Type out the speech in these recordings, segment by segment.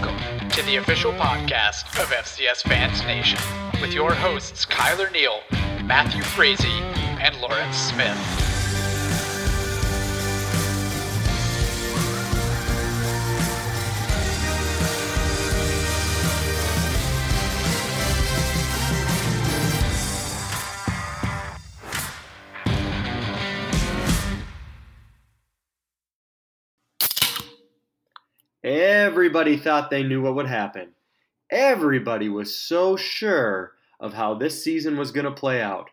Welcome to the official podcast of FCS Fans Nation with your hosts Kyler Neal, Matthew Frazee, and Lawrence Smith. Everybody thought they knew what would happen. Everybody was so sure of how this season was going to play out.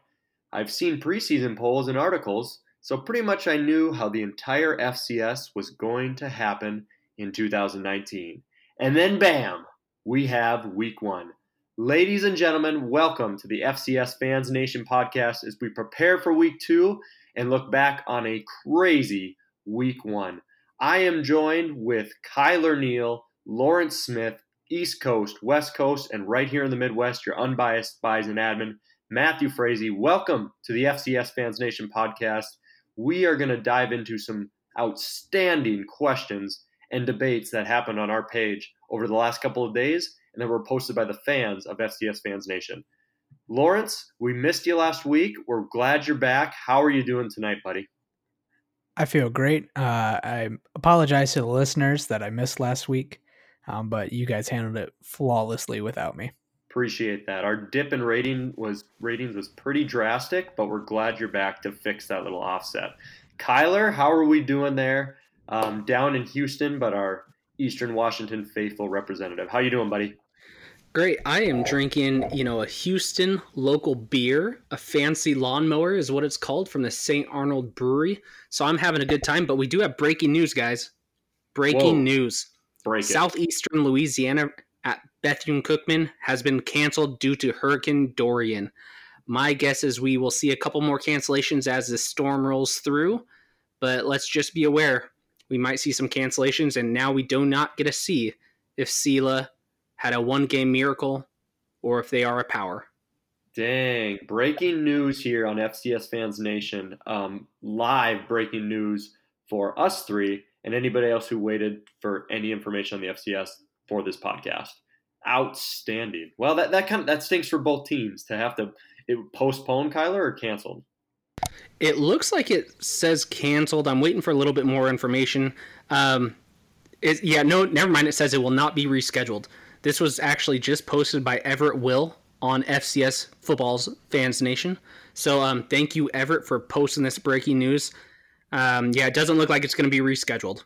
I've seen preseason polls and articles, so pretty much I knew how the entire FCS was going to happen in 2019. And then, bam, we have week one. Ladies and gentlemen, welcome to the FCS Fans Nation podcast as we prepare for week two and look back on a crazy week one. I am joined with Kyler Neal, Lawrence Smith, East Coast, West Coast, and right here in the Midwest, your unbiased Bison admin, Matthew Frazee. Welcome to the FCS Fans Nation podcast. We are going to dive into some outstanding questions and debates that happened on our page over the last couple of days and that were posted by the fans of FCS Fans Nation. Lawrence, we missed you last week. We're glad you're back. How are you doing tonight, buddy? I feel great. Uh, I apologize to the listeners that I missed last week, um, but you guys handled it flawlessly without me. Appreciate that. Our dip in rating was ratings was pretty drastic, but we're glad you're back to fix that little offset. Kyler, how are we doing there? Um, down in Houston, but our Eastern Washington faithful representative. How you doing, buddy? Great. I am drinking, you know, a Houston local beer. A fancy lawnmower is what it's called from the St. Arnold Brewery. So I'm having a good time. But we do have breaking news, guys. Breaking Whoa. news. Break Southeastern Louisiana at Bethune Cookman has been canceled due to Hurricane Dorian. My guess is we will see a couple more cancellations as the storm rolls through. But let's just be aware we might see some cancellations, and now we do not get to see if Sela had a one game miracle or if they are a power. Dang. Breaking news here on FCS Fans Nation. Um, live breaking news for us three and anybody else who waited for any information on the FCS for this podcast. Outstanding. Well, that, that kind of that stinks for both teams to have to it postpone Kyler or canceled. It looks like it says canceled. I'm waiting for a little bit more information. Um, it, yeah, no, never mind. It says it will not be rescheduled. This was actually just posted by Everett Will on FCS Football's Fans Nation. So um, thank you, Everett, for posting this breaking news. Um, yeah, it doesn't look like it's going to be rescheduled.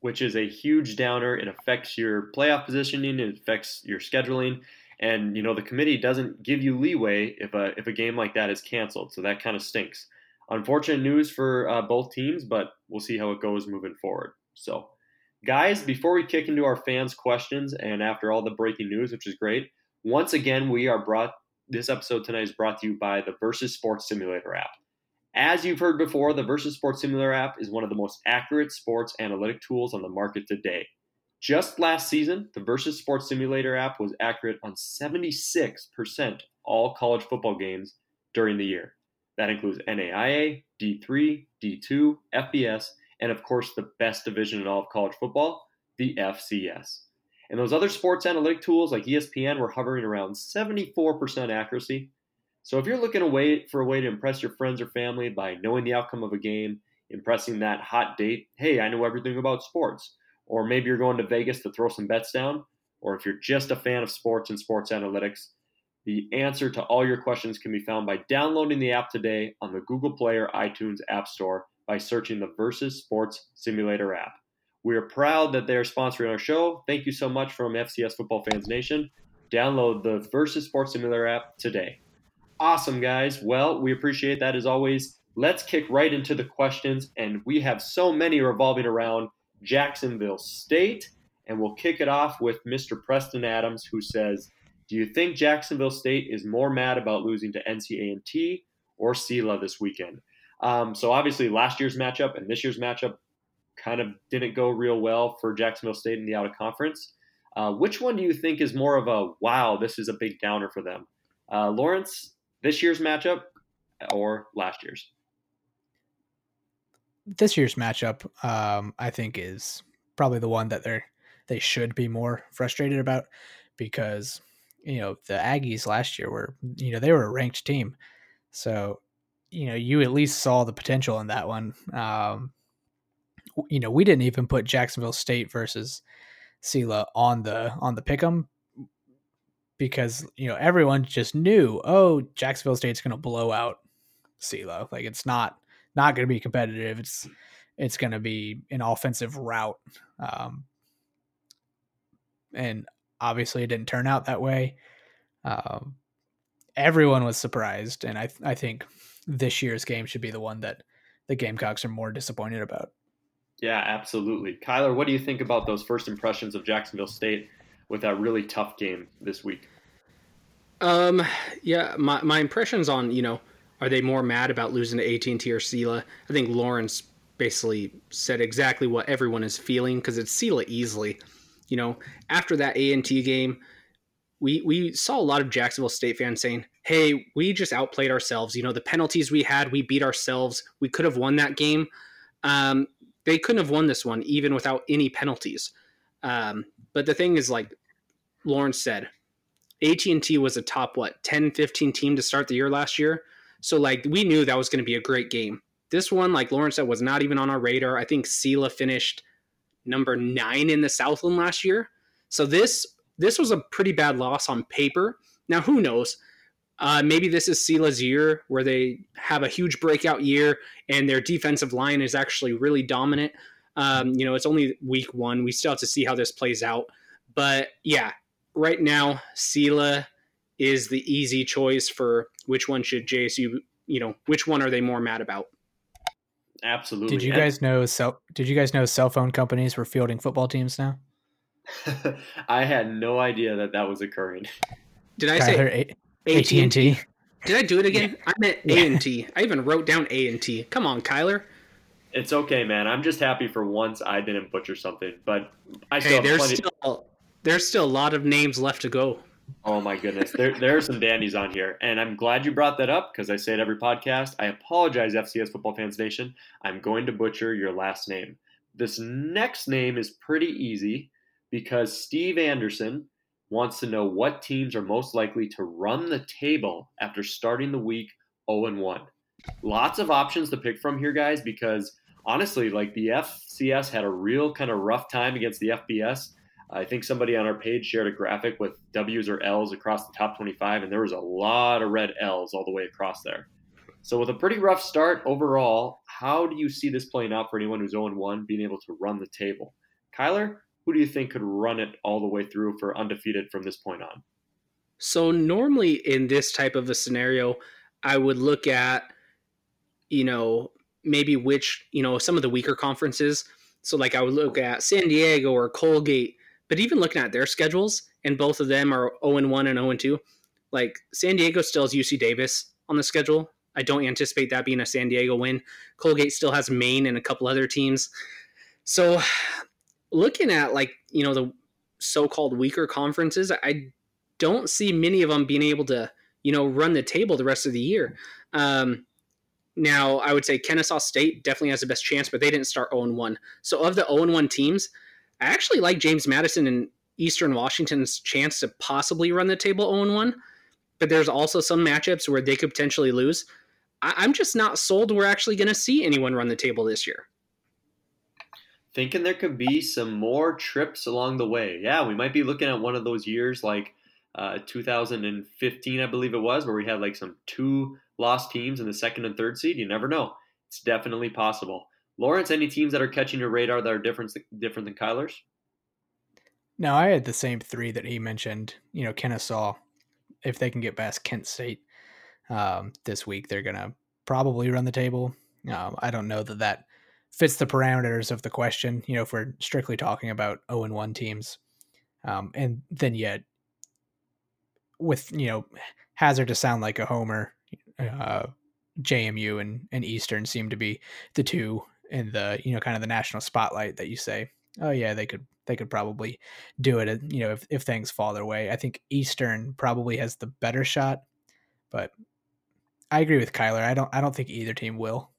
Which is a huge downer. It affects your playoff positioning. It affects your scheduling. And you know the committee doesn't give you leeway if a if a game like that is canceled. So that kind of stinks. Unfortunate news for uh, both teams, but we'll see how it goes moving forward. So Guys, before we kick into our fans' questions and after all the breaking news, which is great, once again, we are brought, this episode tonight is brought to you by the Versus Sports Simulator app. As you've heard before, the Versus Sports Simulator app is one of the most accurate sports analytic tools on the market today. Just last season, the Versus Sports Simulator app was accurate on 76% all college football games during the year. That includes NAIA, D3, D2, FBS, and of course, the best division in all of college football, the FCS. And those other sports analytic tools like ESPN were hovering around 74% accuracy. So if you're looking away for a way to impress your friends or family by knowing the outcome of a game, impressing that hot date, hey, I know everything about sports. Or maybe you're going to Vegas to throw some bets down. Or if you're just a fan of sports and sports analytics, the answer to all your questions can be found by downloading the app today on the Google Play or iTunes App Store by searching the Versus Sports Simulator app. We are proud that they are sponsoring our show. Thank you so much from FCS Football Fans Nation. Download the Versus Sports Simulator app today. Awesome, guys. Well, we appreciate that as always. Let's kick right into the questions, and we have so many revolving around Jacksonville State. And we'll kick it off with Mr. Preston Adams, who says, "Do you think Jacksonville State is more mad about losing to NC or Sela this weekend?" Um, so obviously, last year's matchup and this year's matchup kind of didn't go real well for Jacksonville State in the out of conference. Uh, which one do you think is more of a wow? This is a big downer for them, uh, Lawrence. This year's matchup or last year's? This year's matchup, um, I think, is probably the one that they're they should be more frustrated about because you know the Aggies last year were you know they were a ranked team, so you know you at least saw the potential in that one. Um, you know we didn't even put Jacksonville State versus Sela on the on the pick'em because you know everyone just knew oh Jacksonville State's going to blow out Sela. Like it's not not going to be competitive. It's it's going to be an offensive route. Um, and obviously it didn't turn out that way. Um, everyone was surprised and I I think this year's game should be the one that the Gamecocks are more disappointed about yeah absolutely Kyler what do you think about those first impressions of Jacksonville State with that really tough game this week? Um, yeah, my my impressions on you know are they more mad about losing to AT and T or Sela? I think Lawrence basically said exactly what everyone is feeling because it's Sela easily. You know, after that A and T game, we we saw a lot of Jacksonville State fans saying, "Hey, we just outplayed ourselves. You know, the penalties we had, we beat ourselves. We could have won that game. Um, they couldn't have won this one even without any penalties." Um, but the thing is, like Lawrence said, AT&T was a top what 10 15 team to start the year last year. So like we knew that was going to be a great game. This one like Lawrence said was not even on our radar. I think Sela finished number 9 in the Southland last year. So this this was a pretty bad loss on paper. Now who knows? Uh, maybe this is Sela's year where they have a huge breakout year and their defensive line is actually really dominant. Um, you know, it's only week one. We still have to see how this plays out. But yeah, right now, Sela is the easy choice for which one should JSU, you know, which one are they more mad about? Absolutely. Did you guys know cell did you guys know cell phone companies were fielding football teams now? I had no idea that that was occurring. Did I say AT and T? Did I do it again? I meant A and T. I even wrote down A and T. Come on, Kyler. It's okay, man. I'm just happy for once I didn't butcher something, but I still hey, there's plenty- still there's still a lot of names left to go. Oh my goodness, there there are some dandies on here, and I'm glad you brought that up because I say it every podcast. I apologize, FCS Football Fans Nation. I'm going to butcher your last name. This next name is pretty easy because Steve Anderson wants to know what teams are most likely to run the table after starting the week 0 1. Lots of options to pick from here, guys, because honestly, like the FCS had a real kind of rough time against the FBS I think somebody on our page shared a graphic with W's or L's across the top 25, and there was a lot of red L's all the way across there. So, with a pretty rough start overall, how do you see this playing out for anyone who's 0 1 being able to run the table? Kyler, who do you think could run it all the way through for undefeated from this point on? So, normally in this type of a scenario, I would look at, you know, maybe which, you know, some of the weaker conferences. So, like, I would look at San Diego or Colgate but even looking at their schedules, and both of them are 0 1 and 0 2, like San Diego still has UC Davis on the schedule. I don't anticipate that being a San Diego win. Colgate still has Maine and a couple other teams. So looking at like, you know, the so-called weaker conferences, I don't see many of them being able to, you know, run the table the rest of the year. Um, now, I would say Kennesaw State definitely has the best chance, but they didn't start 0 1. So, of the 0 1 teams, I actually like James Madison and Eastern Washington's chance to possibly run the table 0 1, but there's also some matchups where they could potentially lose. I- am just not sold we're actually going to see anyone run the table this year. Thinking there could be some more trips along the way. Yeah, we might be looking at one of those years like uh, 2015, I believe it was, where we had like some two lost teams in the second and third seed. You never know. It's definitely possible. Lawrence, any teams that are catching your radar that are different different than Kyler's? No, I had the same three that he mentioned. You know, Kennesaw, if they can get past Kent State um, this week, they're gonna probably run the table. Um, I don't know that that fits the parameters of the question. You know, if we're strictly talking about zero and one teams, um, and then yet with you know hazard to sound like a homer, uh, JMU and, and Eastern seem to be the two in the you know kind of the national spotlight that you say oh yeah they could they could probably do it you know if, if things fall their way. I think eastern probably has the better shot but i agree with kyler. I don't i don't think either team will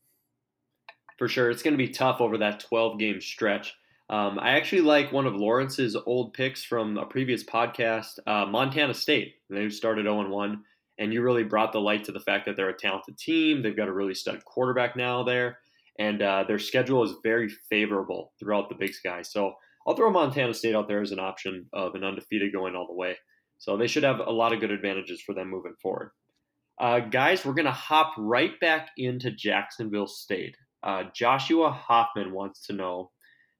for sure it's going to be tough over that 12 game stretch Um, I actually like one of Lawrence's old picks from a previous podcast, uh, Montana State. They started 0 1, and you really brought the light to the fact that they're a talented team. They've got a really stud quarterback now there, and uh, their schedule is very favorable throughout the Big Sky. So I'll throw Montana State out there as an option of an undefeated going all the way. So they should have a lot of good advantages for them moving forward. Uh, guys, we're going to hop right back into Jacksonville State. Uh, Joshua Hoffman wants to know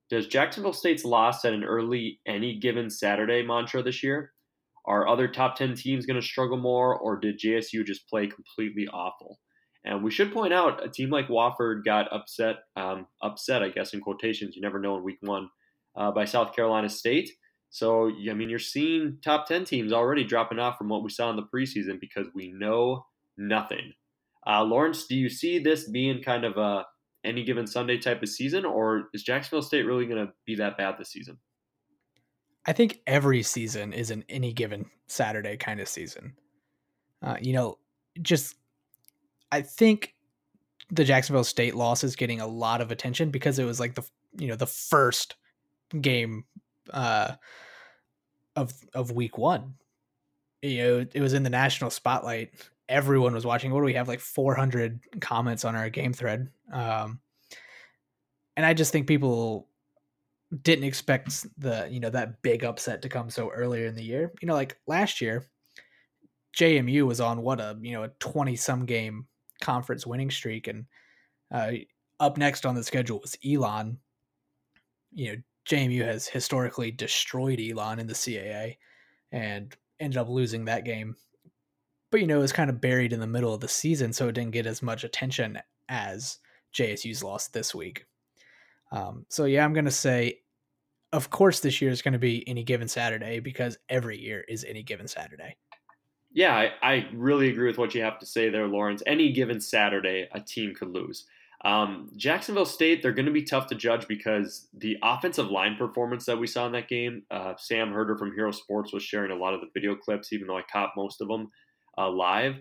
Does Jacksonville State's loss at an early any given Saturday mantra this year? Are other top 10 teams going to struggle more, or did JSU just play completely awful? And we should point out a team like Wofford got upset, um, upset, I guess, in quotations. You never know in week one uh, by South Carolina State. So, I mean, you're seeing top 10 teams already dropping off from what we saw in the preseason because we know nothing. Uh, Lawrence, do you see this being kind of a any given Sunday type of season, or is Jacksonville State really going to be that bad this season? I think every season is an any given Saturday kind of season. Uh, you know, just I think the Jacksonville State loss is getting a lot of attention because it was like the you know the first game uh, of of week one. You know, it was in the national spotlight. Everyone was watching. What do we have? Like 400 comments on our game thread. Um, and I just think people didn't expect the you know that big upset to come so earlier in the year. You know, like last year, JMU was on what a you know a 20 some game conference winning streak, and uh, up next on the schedule was Elon. You know, JMU has historically destroyed Elon in the CAA and ended up losing that game. But you know, it was kind of buried in the middle of the season, so it didn't get as much attention as JSU's loss this week. Um, so yeah, I'm gonna say, of course, this year is going to be any given Saturday because every year is any given Saturday. Yeah, I, I really agree with what you have to say there, Lawrence. Any given Saturday, a team could lose. Um, Jacksonville State, they're going to be tough to judge because the offensive line performance that we saw in that game, uh, Sam Herder from Hero Sports was sharing a lot of the video clips, even though I caught most of them uh, live.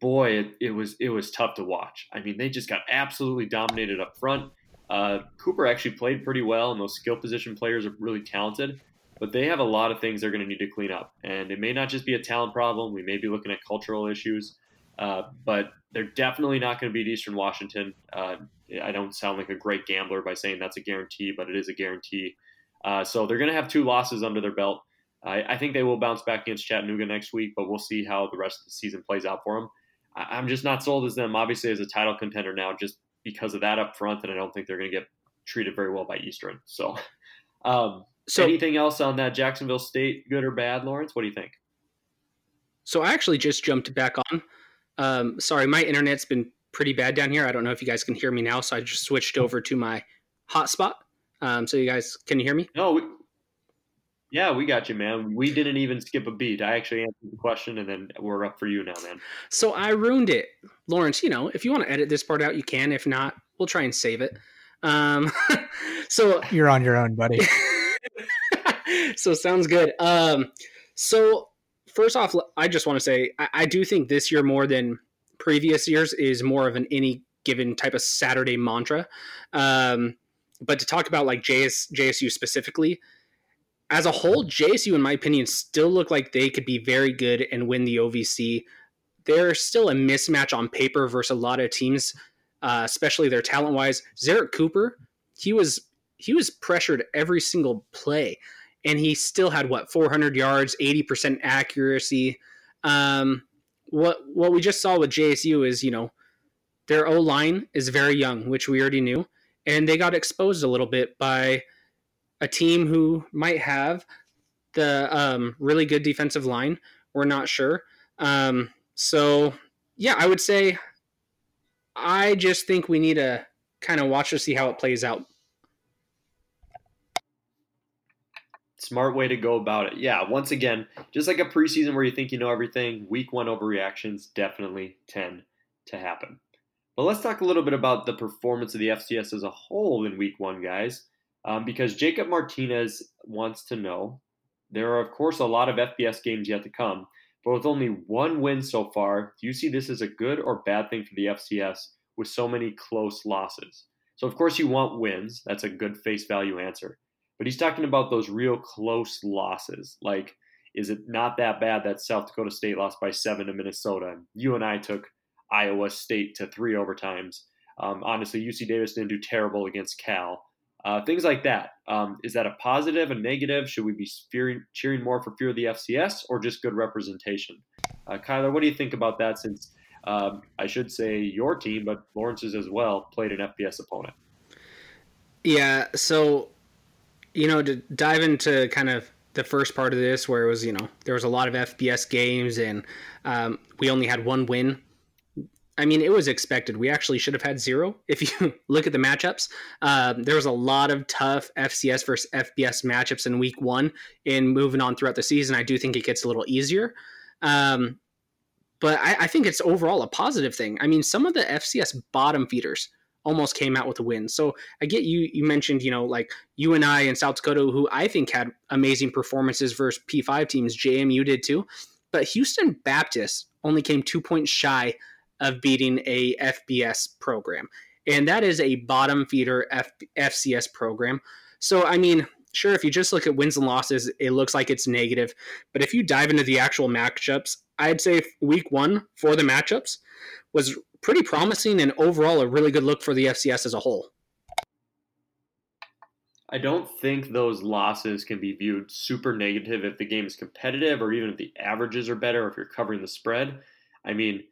Boy, it, it, was it was tough to watch. I mean, they just got absolutely dominated up front. Uh, Cooper actually played pretty well, and those skill position players are really talented. But they have a lot of things they're going to need to clean up, and it may not just be a talent problem. We may be looking at cultural issues. Uh, but they're definitely not going to beat Eastern Washington. Uh, I don't sound like a great gambler by saying that's a guarantee, but it is a guarantee. Uh, so they're going to have two losses under their belt. I, I, think they will bounce back against Chattanooga next week, but we'll see how the rest of the season plays out for them. I, am just not sold as them, obviously, as a title contender now, just because of that up front, and I don't think they're going to get treated very well by Eastern. So, um, so anything else on that Jacksonville State, good or bad, Lawrence? What do you think? So I actually just jumped back on um, sorry, my internet's been pretty bad down here. I don't know if you guys can hear me now, so I just switched over to my hotspot. Um, so you guys, can you hear me? No. We, yeah, we got you, man. We didn't even skip a beat. I actually answered the question, and then we're up for you now, man. So I ruined it, Lawrence. You know, if you want to edit this part out, you can. If not, we'll try and save it. Um, so you're on your own, buddy. so sounds good. Um, so first off, I just want to say I, I, do think this year more than previous years is more of an any given type of Saturday mantra. Um, but to talk about like JS, JSU specifically, as a whole, JSU, in my opinion, still look like they could be very good and win the OVC. They're still a mismatch on paper versus a lot of teams, uh, especially their talent wise. Zerrick Cooper, he was he was pressured every single play and he still had what 400 yards, 80% accuracy. Um, what what we just saw with JSU is you know their O line is very young, which we already knew, and they got exposed a little bit by a team who might have the um, really good defensive line. We're not sure. Um, so yeah, I would say I just think we need to kind of watch to see how it plays out Smart way to go about it. Yeah, once again, just like a preseason where you think you know everything, week one overreactions definitely tend to happen. But let's talk a little bit about the performance of the FCS as a whole in week one, guys, um, because Jacob Martinez wants to know. There are, of course, a lot of FBS games yet to come, but with only one win so far, do you see this as a good or bad thing for the FCS with so many close losses? So, of course, you want wins. That's a good face value answer. but he's talking about those real close losses. Like, is it not that bad that South Dakota State lost by seven to Minnesota? UNI took Iowa State to three overtimes. Um, honestly, UC Davis didn't do terrible against Cal. Uh, things like that. Um, is that a positive, a negative? Should we be fearing, cheering more for fear of the FCS or just good representation? Uh, Kyler, what do you think about that since um, I should say your team, but Lawrence's as well, played an FBS opponent? Yeah, so, you know, to dive into kind of the first part of this where it was, you know, there was a lot of FBS games and um, we only had one win I mean, it was expected. We actually should have had zero. If you look at the matchups, um, there was a lot of tough FCS versus FBS matchups in week one. And moving on throughout the season, I do think it gets a little easier. Um, but I, I, think it's overall a positive thing. I mean, some of the FCS bottom feeders almost came out with a win. So I get you. You mentioned, you know, like UNI in South Dakota, who I think had amazing performances versus P5 teams. JMU did too. But Houston Baptist only came two points shy of beating a FBS program. And that is a bottom feeder F- FCS program. So, I mean, sure, if you just look at wins and losses, it looks like it's negative. But if you dive into the actual matchups, I'd say week one for the matchups was pretty promising and overall a really good look for the FCS as a whole. I don't think those losses can be viewed super negative if the game is competitive or even if the averages are better or if you're covering the spread. I mean,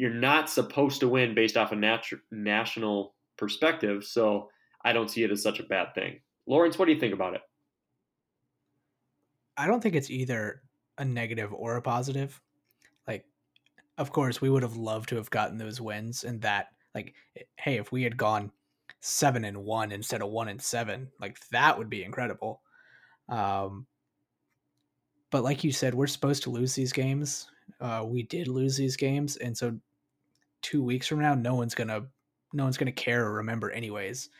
you're not supposed to win based off a natu- national perspective. So I don't see it as such a bad thing. Lawrence, what do you think about it? I don't think it's either a negative or a positive. Like, of course, we would have loved to have gotten those wins and that, like, hey, if we had gone seven and one instead of one and seven, like that would be incredible. Um, but like you said, we're supposed to lose these games uh, we did lose these games, and so two weeks from now, no one's gonna no one's gonna care or remember anyways.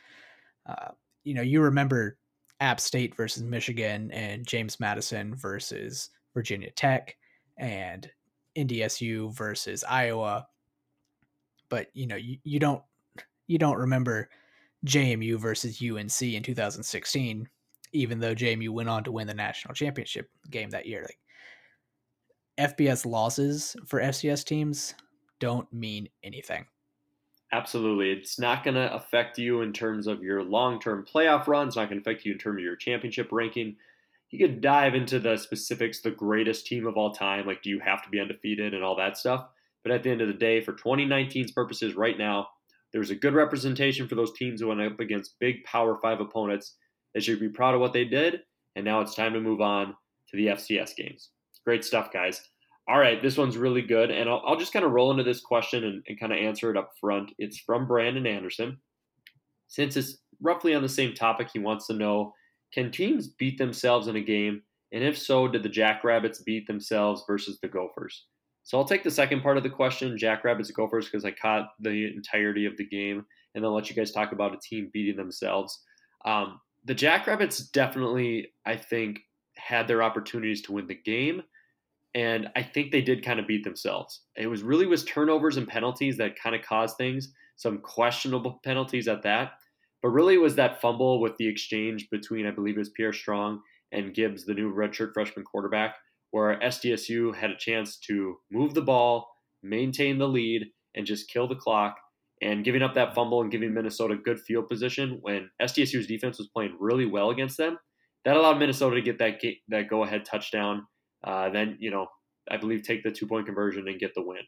Uh, you know, you remember App State versus Michigan and James Madison versus Virginia Tech and NDSU versus Iowa, but you know you, you don't you don't remember JMU versus UNC in 2016, even though JMU went on to win the national championship game that year. Like FBS losses for FCS teams don't mean anything. Absolutely. It's not going to affect you in terms of your long term playoff run. It's not going to affect you in terms of your championship ranking. You could dive into the specifics, the greatest team of all time. Like, do you have to be undefeated and all that stuff? But at the end of the day, for 2019's purposes, right now, there's a good representation for those teams who went up against big Power Five opponents. They should be proud of what they did. And now it's time to move on to the FCS games. Great stuff, guys. All right, this one's really good. And I'll, I'll just kind of roll into this question and, and kind of answer it up front. It's from Brandon Anderson. Since it's roughly on the same topic, he wants to know can teams beat themselves in a game? And if so, did the Jackrabbits beat themselves versus the Gophers? So I'll take the second part of the question, Jackrabbits Gophers, because I caught the entirety of the game, and then let you guys talk about a team beating themselves. Um, the Jackrabbits definitely, I think, had their opportunities to win the game, and I think they did kind of beat themselves. It was really was turnovers and penalties that kind of caused things, some questionable penalties at that. But really, was that fumble with the exchange between, I believe it was Pierre Strong and Gibbs, the new redshirt freshman quarterback, where SDSU had a chance to move the ball, maintain the lead, and just kill the clock. And giving up that fumble and giving Minnesota good field position when SDSU's defense was playing really well against them, that allowed Minnesota to get that that go ahead touchdown uh, then you know I believe take the two point conversion and get the win.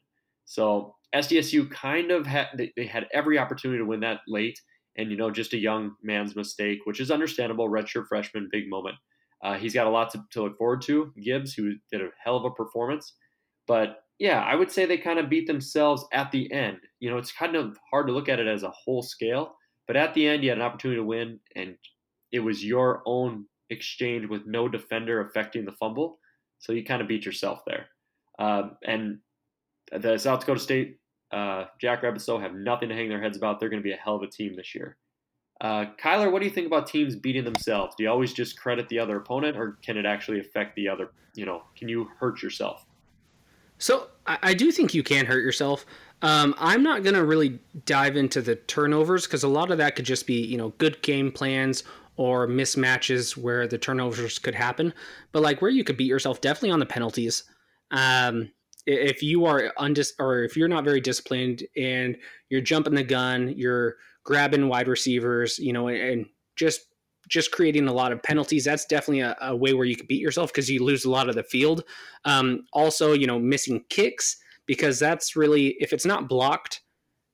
So SDSU kind of had they had every opportunity to win that late, and you know just a young man's mistake, which is understandable. Redshirt freshman, big moment. Uh, he's got a lot to, to look forward to. Gibbs, who did a hell of a performance, but yeah, I would say they kind of beat themselves at the end. You know, it's kind of hard to look at it as a whole scale, but at the end, you had an opportunity to win, and it was your own exchange with no defender affecting the fumble. So you kind of beat yourself there. Um, and the South Dakota State uh, Jackrabbits, though, have nothing to hang their heads about. They're going to be a hell of a team this year. Uh, Kyler, what do you think about teams beating themselves? Do you always just credit the other opponent, or can it actually affect the other? You know, can you hurt yourself? So I, I do think you can hurt yourself. Um, I'm not going to really dive into the turnovers because a lot of that could just be, you know, good game plans or mismatches where the turnovers could happen. But like where you could beat yourself, definitely on the penalties. Um, if you are undis or if you're not very disciplined and you're jumping the gun, you're grabbing wide receivers, you know, and just just creating a lot of penalties. That's definitely a, a way where you could beat yourself because you lose a lot of the field. Um, also, you know, missing kicks because that's really if it's not blocked,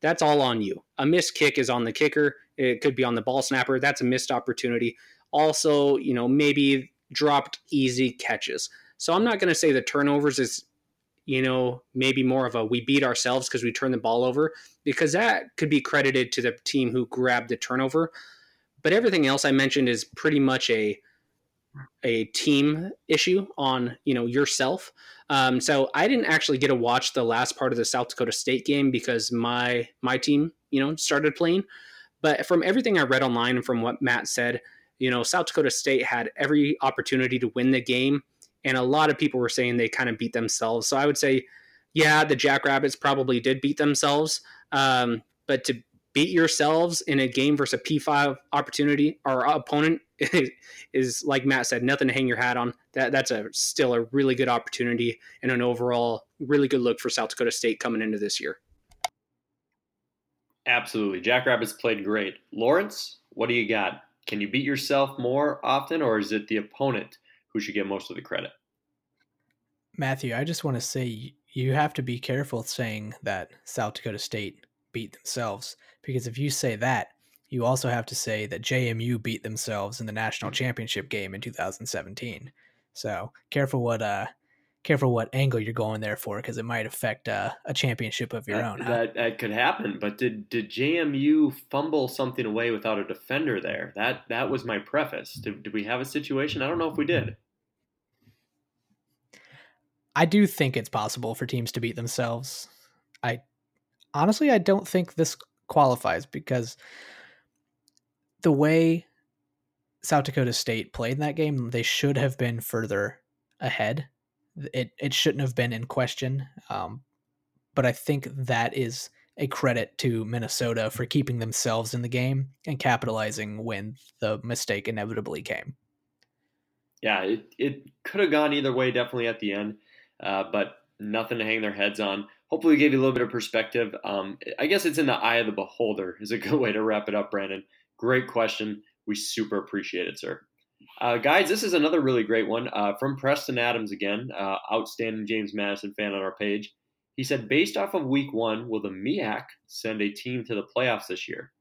that's all on you. A missed kick is on the kicker. It could be on the ball snapper. That's a missed opportunity. Also, you know, maybe dropped easy catches. So I'm not going to say the turnovers is, you know, maybe more of a we beat ourselves because we turned the ball over because that could be credited to the team who grabbed the turnover. But everything else I mentioned is pretty much a a team issue on you know yourself. Um, so I didn't actually get to watch the last part of the South Dakota State game because my my team you know started playing. But from everything I read online and from what Matt said, you know South Dakota State had every opportunity to win the game, and a lot of people were saying they kind of beat themselves. So I would say, yeah, the Jackrabbits probably did beat themselves. Um, but to beat yourselves in a game versus a P5 opportunity or opponent is, like Matt said, nothing to hang your hat on. That that's a still a really good opportunity and an overall really good look for South Dakota State coming into this year. Absolutely. Jackrabbits played great. Lawrence, what do you got? Can you beat yourself more often or is it the opponent who should get most of the credit? Matthew, I just want to say you have to be careful saying that South Dakota State beat themselves because if you say that, you also have to say that JMU beat themselves in the national championship game in 2017. So careful what uh careful what angle you're going there for because it might affect uh, a championship of your that, own. Huh? That, that could happen. But did did JMU fumble something away without a defender there? That that was my preface. Did, did we have a situation? I don't know if we did. I do think it's possible for teams to beat themselves. I honestly I don't think this qualifies because the way South Dakota State played in that game, they should have been further ahead. It it shouldn't have been in question. Um, but I think that is a credit to Minnesota for keeping themselves in the game and capitalizing when the mistake inevitably came. Yeah, it, it could have gone either way, definitely at the end, uh, but nothing to hang their heads on. Hopefully, gave you a little bit of perspective. Um, I guess it's in the eye of the beholder, is a good way to wrap it up, Brandon. Great question. We super appreciate it, sir. Uh, guys, this is another really great one uh, from Preston Adams again, uh, outstanding James Madison fan on our page. He said, based off of week one, will the MEAC send a team to the playoffs this year?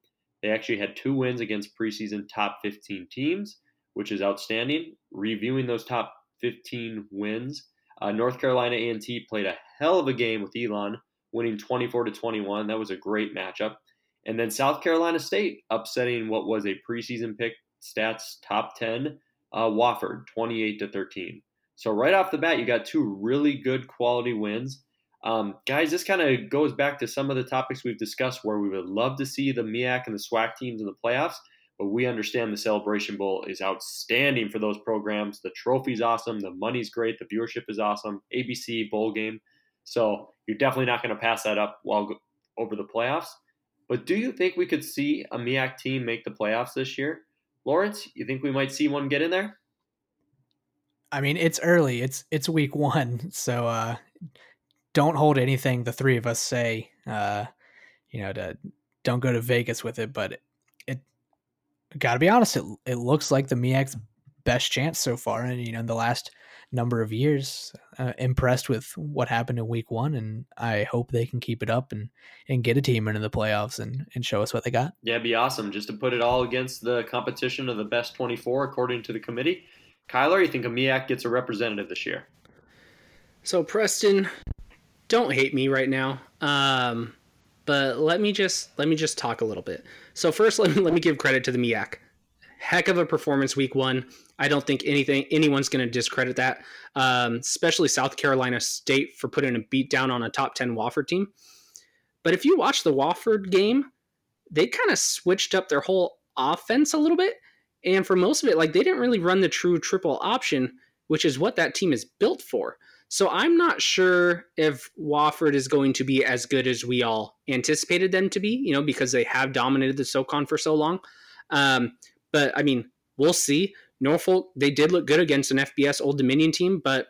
They actually had two wins against preseason top 15 teams, which is outstanding. Reviewing those top 15 wins, uh, North Carolina A&T played a hell of a game with Elon, winning 24 to 21. That was a great matchup. And then South Carolina State upsetting what was a preseason pick stats top 10, uh, Wofford 28 to 13. So right off the bat, you got two really good quality wins. Um, guys, this kind of goes back to some of the topics we've discussed where we would love to see the MEAC and the SWAC teams in the playoffs, but we understand the Celebration Bowl is outstanding for those programs. The trophy's awesome, the money's great, the viewership is awesome, ABC bowl game. So you're definitely not going to pass that up while over the playoffs. But do you think we could see a MEAC team make the playoffs this year? Lawrence, you think we might see one get in there? I mean, it's early. It's it's week one, so uh, don't hold anything the three of us say. Uh, you know, to don't go to Vegas with it. But it, it got to be honest, it it looks like the MEAC's best chance so far, and you know, in the last number of years. Uh, impressed with what happened in week one, and I hope they can keep it up and, and get a team into the playoffs and, and show us what they got. Yeah, it'd be awesome just to put it all against the competition of the best 24 according to the committee. Kyler, you think a MEAC gets a representative this year? So, Preston, don't hate me right now. Um, but let me just let me just talk a little bit. So first, let me let me give credit to the MEAC. Heck of a performance week one. I don't think anything anyone's going to discredit that, um, especially South Carolina State for putting a beat down on a top ten Wofford team. But if you watch the Wofford game, they kind of switched up their whole offense a little bit, and for most of it, like they didn't really run the true triple option, which is what that team is built for. So I'm not sure if Wofford is going to be as good as we all anticipated them to be, you know, because they have dominated the SoCon for so long. Um, but I mean, we'll see. Norfolk, they did look good against an FBS Old Dominion team, but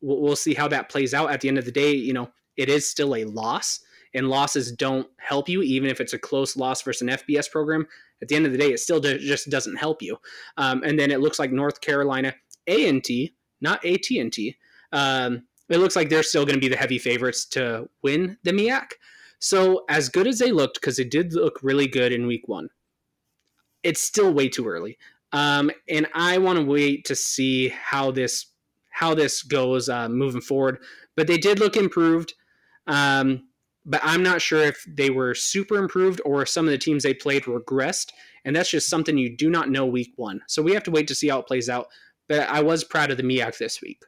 we'll, we'll see how that plays out. At the end of the day, you know, it is still a loss, and losses don't help you, even if it's a close loss versus an FBS program. At the end of the day, it still do, just doesn't help you. Um, and then it looks like North Carolina not AT and T um, it looks like they're still going to be the heavy favorites to win the MEAC. So, as good as they looked, because they did look really good in week one, it's still way too early. Um, and I want to wait to see how this how this goes uh, moving forward. But they did look improved. Um, but I'm not sure if they were super improved or some of the teams they played regressed. And that's just something you do not know week one. So we have to wait to see how it plays out. But I was proud of the MEAC this week.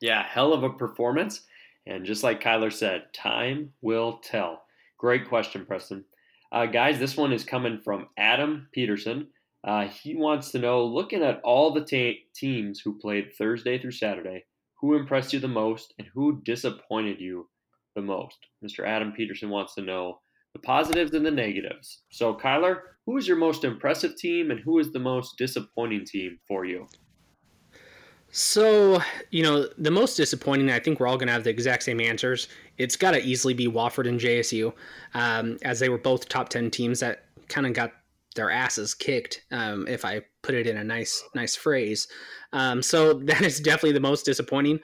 Yeah, hell of a performance. And just like Kyler said, time will tell. Great question, Preston. Uh, guys, this one is coming from Adam Peterson. Uh, he wants to know looking at all the teams who played Thursday through Saturday, who impressed you the most and who disappointed you the most? Mr. Adam Peterson wants to know the positives and the negatives. So, Kyler, who is your most impressive team and who is the most disappointing team for you? So, you know, the most disappointing, I think we're all going to have the exact same answers. It's got to easily be Wofford and JSU, um, as they were both top 10 teams that kind of got their asses kicked, um, if I put it in a nice, nice phrase. Um, so that is definitely the most disappointing.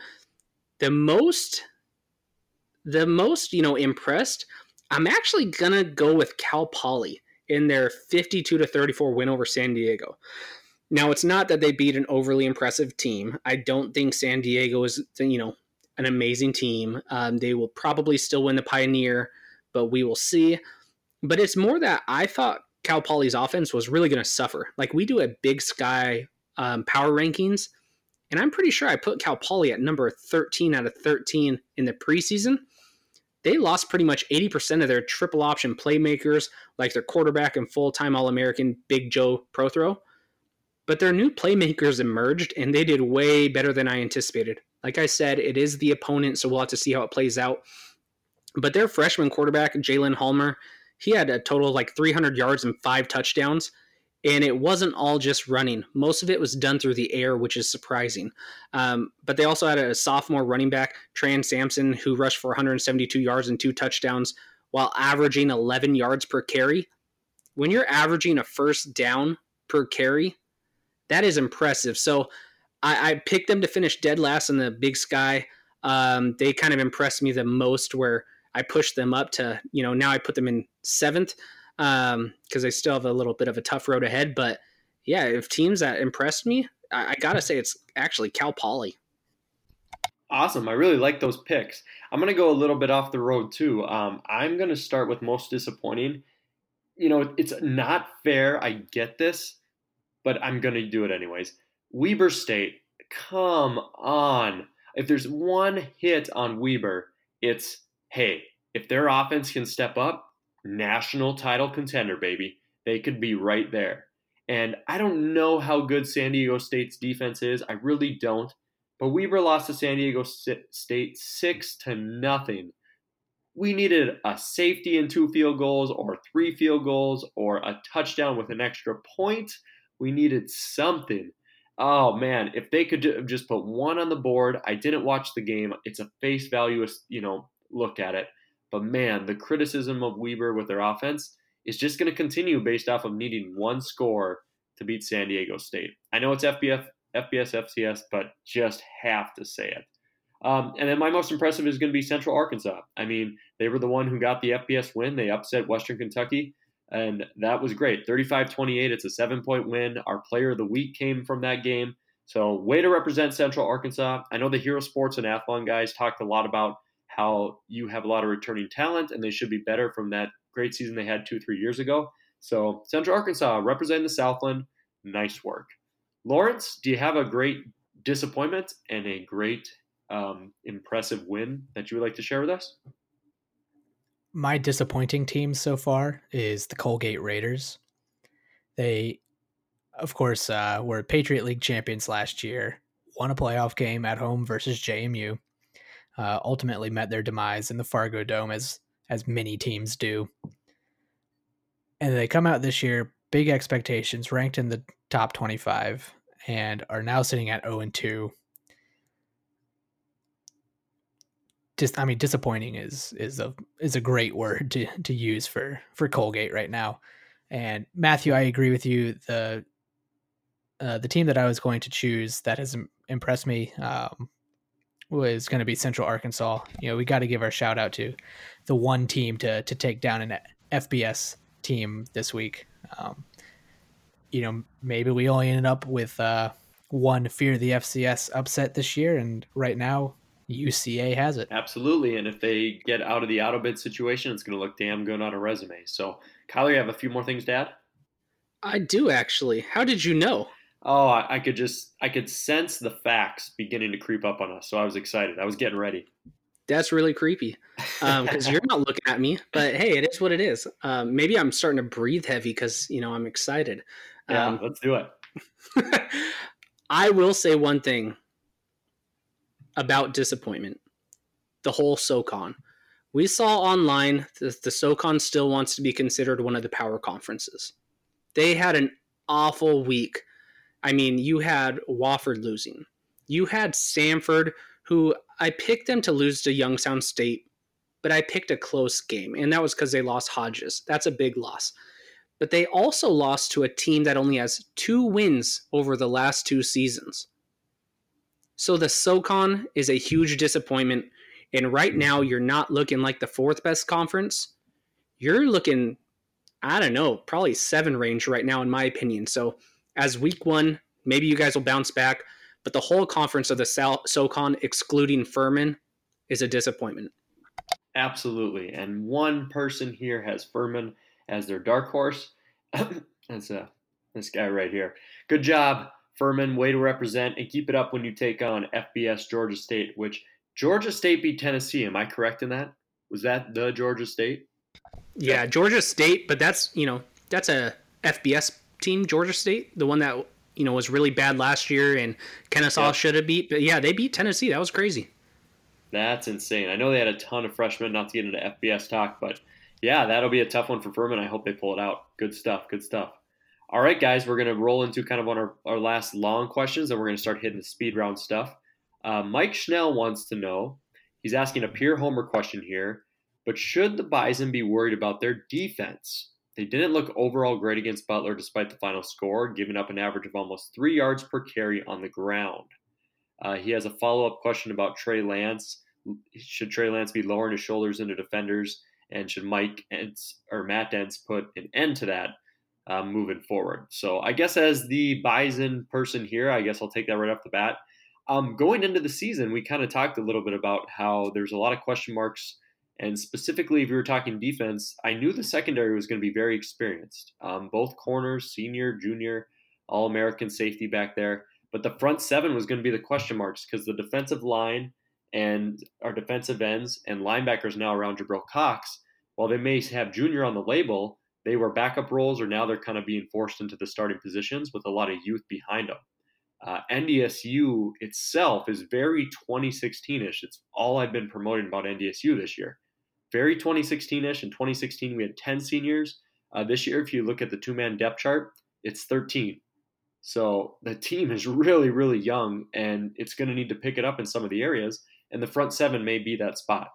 The most, the most, you know, impressed, I'm actually to go with Cal Poly in their 52 to 34 win over San Diego. Now, it's not that they beat an overly impressive team. I don't think San Diego is, you know, an amazing team. Um, they will probably still win the Pioneer, but we will see. But it's more that I thought Cal Poly's offense was really going to suffer. Like we do a Big Sky um, power rankings, and I'm pretty sure I put Cal Poly at number 13 out of 13 in the preseason. They lost pretty much 80% of their triple option playmakers, like their quarterback and full time All American Big Joe Protheroe. But their new playmakers emerged and they did way better than I anticipated. Like I said, it is the opponent, so we'll have to see how it plays out. But their freshman quarterback, Jalen Hamler, he had a total of like 300 yards and five touchdowns. And it wasn't all just running. Most of it was done through the air, which is surprising. Um, but they also had a sophomore running back, Tran Sampson, who rushed for 172 yards and two touchdowns while averaging 11 yards per carry. When you're averaging a first down per carry, that is impressive. So I, I picked them to finish dead last in the Big Sky. Um, they kind of impressed me the most where I pushed them up to, you know, now I put them in seventh because um, they still have a little bit of a tough road ahead. But yeah, if teams that impressed me, I, I got to say it's actually Cal Poly. Awesome. I really like those picks. I'm going to go a little bit off the road too. Um, I'm going to start with most disappointing. You know, it's not fair. I get this but I'm going to do it anyways. Weber State, come on. If there's one hit on Weber, it's hey, if their offense can step up, national title contender, baby. They could be right there. And I don't know how good San Diego State's defense is. I really don't. But Weber lost to San Diego State six to nothing. We needed a safety and two field goals, or three field goals, or a touchdown with an extra point we needed something. Oh man, if they could just put one on the board, I didn't watch the game. It's a face value, you know, look at it. But man, the criticism of Weber with their offense is just going to continue based off of needing one score to beat San Diego State. I know it's FBF, FBS, FCS, but just have to say it. Um, and then my most impressive is going to be Central Arkansas. I mean, they were the one who got the FBS win. They upset Western Kentucky. And that was great. 35 28. It's a seven point win. Our player of the week came from that game. So, way to represent Central Arkansas. I know the Hero Sports and Athlon guys talked a lot about how you have a lot of returning talent and they should be better from that great season they had two, three years ago. So, Central Arkansas representing the Southland. Nice work. Lawrence, do you have a great disappointment and a great um, impressive win that you would like to share with us? My disappointing team so far is the Colgate Raiders. They, of course, uh, were Patriot League champions last year, won a playoff game at home versus JMU. Uh, ultimately met their demise in the Fargo Dome as as many teams do. And they come out this year, big expectations, ranked in the top 25, and are now sitting at 0 and 2. Just, I mean, disappointing is is a is a great word to to use for for Colgate right now. And Matthew, I agree with you. The uh, the team that I was going to choose that has impressed me um, was going to be Central Arkansas. You know, we got to give our shout out to the one team to to take down an FBS team this week. Um, you know, maybe we only ended up with uh, one Fear the FCS upset this year, and right now UCA has it. Absolutely, and if they get out of the auto bid situation, it's going to look damn good on a resume. So, Kyler, you have a few more things to add? I do actually. How did you know? Oh, I, could just I could sense the facts beginning to creep up on us. So I was excited. I was getting ready. That's really creepy because um, you're not looking at me. But hey, it is what it is. Um, maybe I'm starting to breathe heavy because you know I'm excited. Yeah, um, let's do it. I will say one thing about disappointment: the whole SoCon. We saw online that the SoCon still wants to be considered one of the power conferences. They had an awful week I mean, you had Wofford losing. You had Samford, who I picked them to lose to Youngstown State, but I picked a close game, and that was because they lost Hodges. That's a big loss. But they also lost to a team that only has two wins over the last two seasons. So the SoCon is a huge disappointment. And right now, you're not looking like the fourth best conference. You're looking, I don't know, probably seven range right now, in my opinion. So as week one, maybe you guys will bounce back, but the whole conference of the SoCon, excluding Furman, is a disappointment. Absolutely. And one person here has Furman as their dark horse. That's uh, this guy right here. Good job, Furman. Way to represent and keep it up when you take on FBS Georgia State, which Georgia State beat Tennessee. Am I correct in that? Was that the Georgia State? Yeah, Georgia State, but that's, you know, that's a FBS team, Georgia State, the one that you know was really bad last year and Kennesaw yep. should have beat. But yeah, they beat Tennessee. That was crazy. That's insane. I know they had a ton of freshmen. Not to get into FBS talk, but yeah, that'll be a tough one for Furman. I hope they pull it out. Good stuff. Good stuff. All right, guys, we're going to roll into kind of on our, our last long questions, and we're going to start hitting the speed round stuff. Uh, Mike Schnell wants to know he's asking a pure homer question here, but should the Bison be worried about their defense? They didn't look overall great against Butler despite the final score, giving up an average of almost three yards per carry on the ground. Uh, he has a follow up question about Trey Lance. Should Trey Lance be lowering his shoulders into defenders? And should Mike Entz, or Matt Entz put an end to that um, moving forward? So I guess as the Bison person here, I guess I'll take that right off the bat. Um, going into the season, we kind of talked a little bit about how there's a lot of question marks and specifically, if you were talking defense, I knew the secondary was going to be very experienced. Um, both corners, senior, junior, all American safety back there. But the front seven was going to be the question marks because the defensive line and our defensive ends and linebackers now around Jabril Cox, while they may have junior on the label, they were backup roles or now they're kind of being forced into the starting positions with a lot of youth behind them. Uh, NDSU itself is very 2016 ish. It's all I've been promoting about NDSU this year. Very 2016 ish. In 2016, we had 10 seniors. Uh, this year, if you look at the two man depth chart, it's 13. So the team is really, really young, and it's going to need to pick it up in some of the areas. And the front seven may be that spot.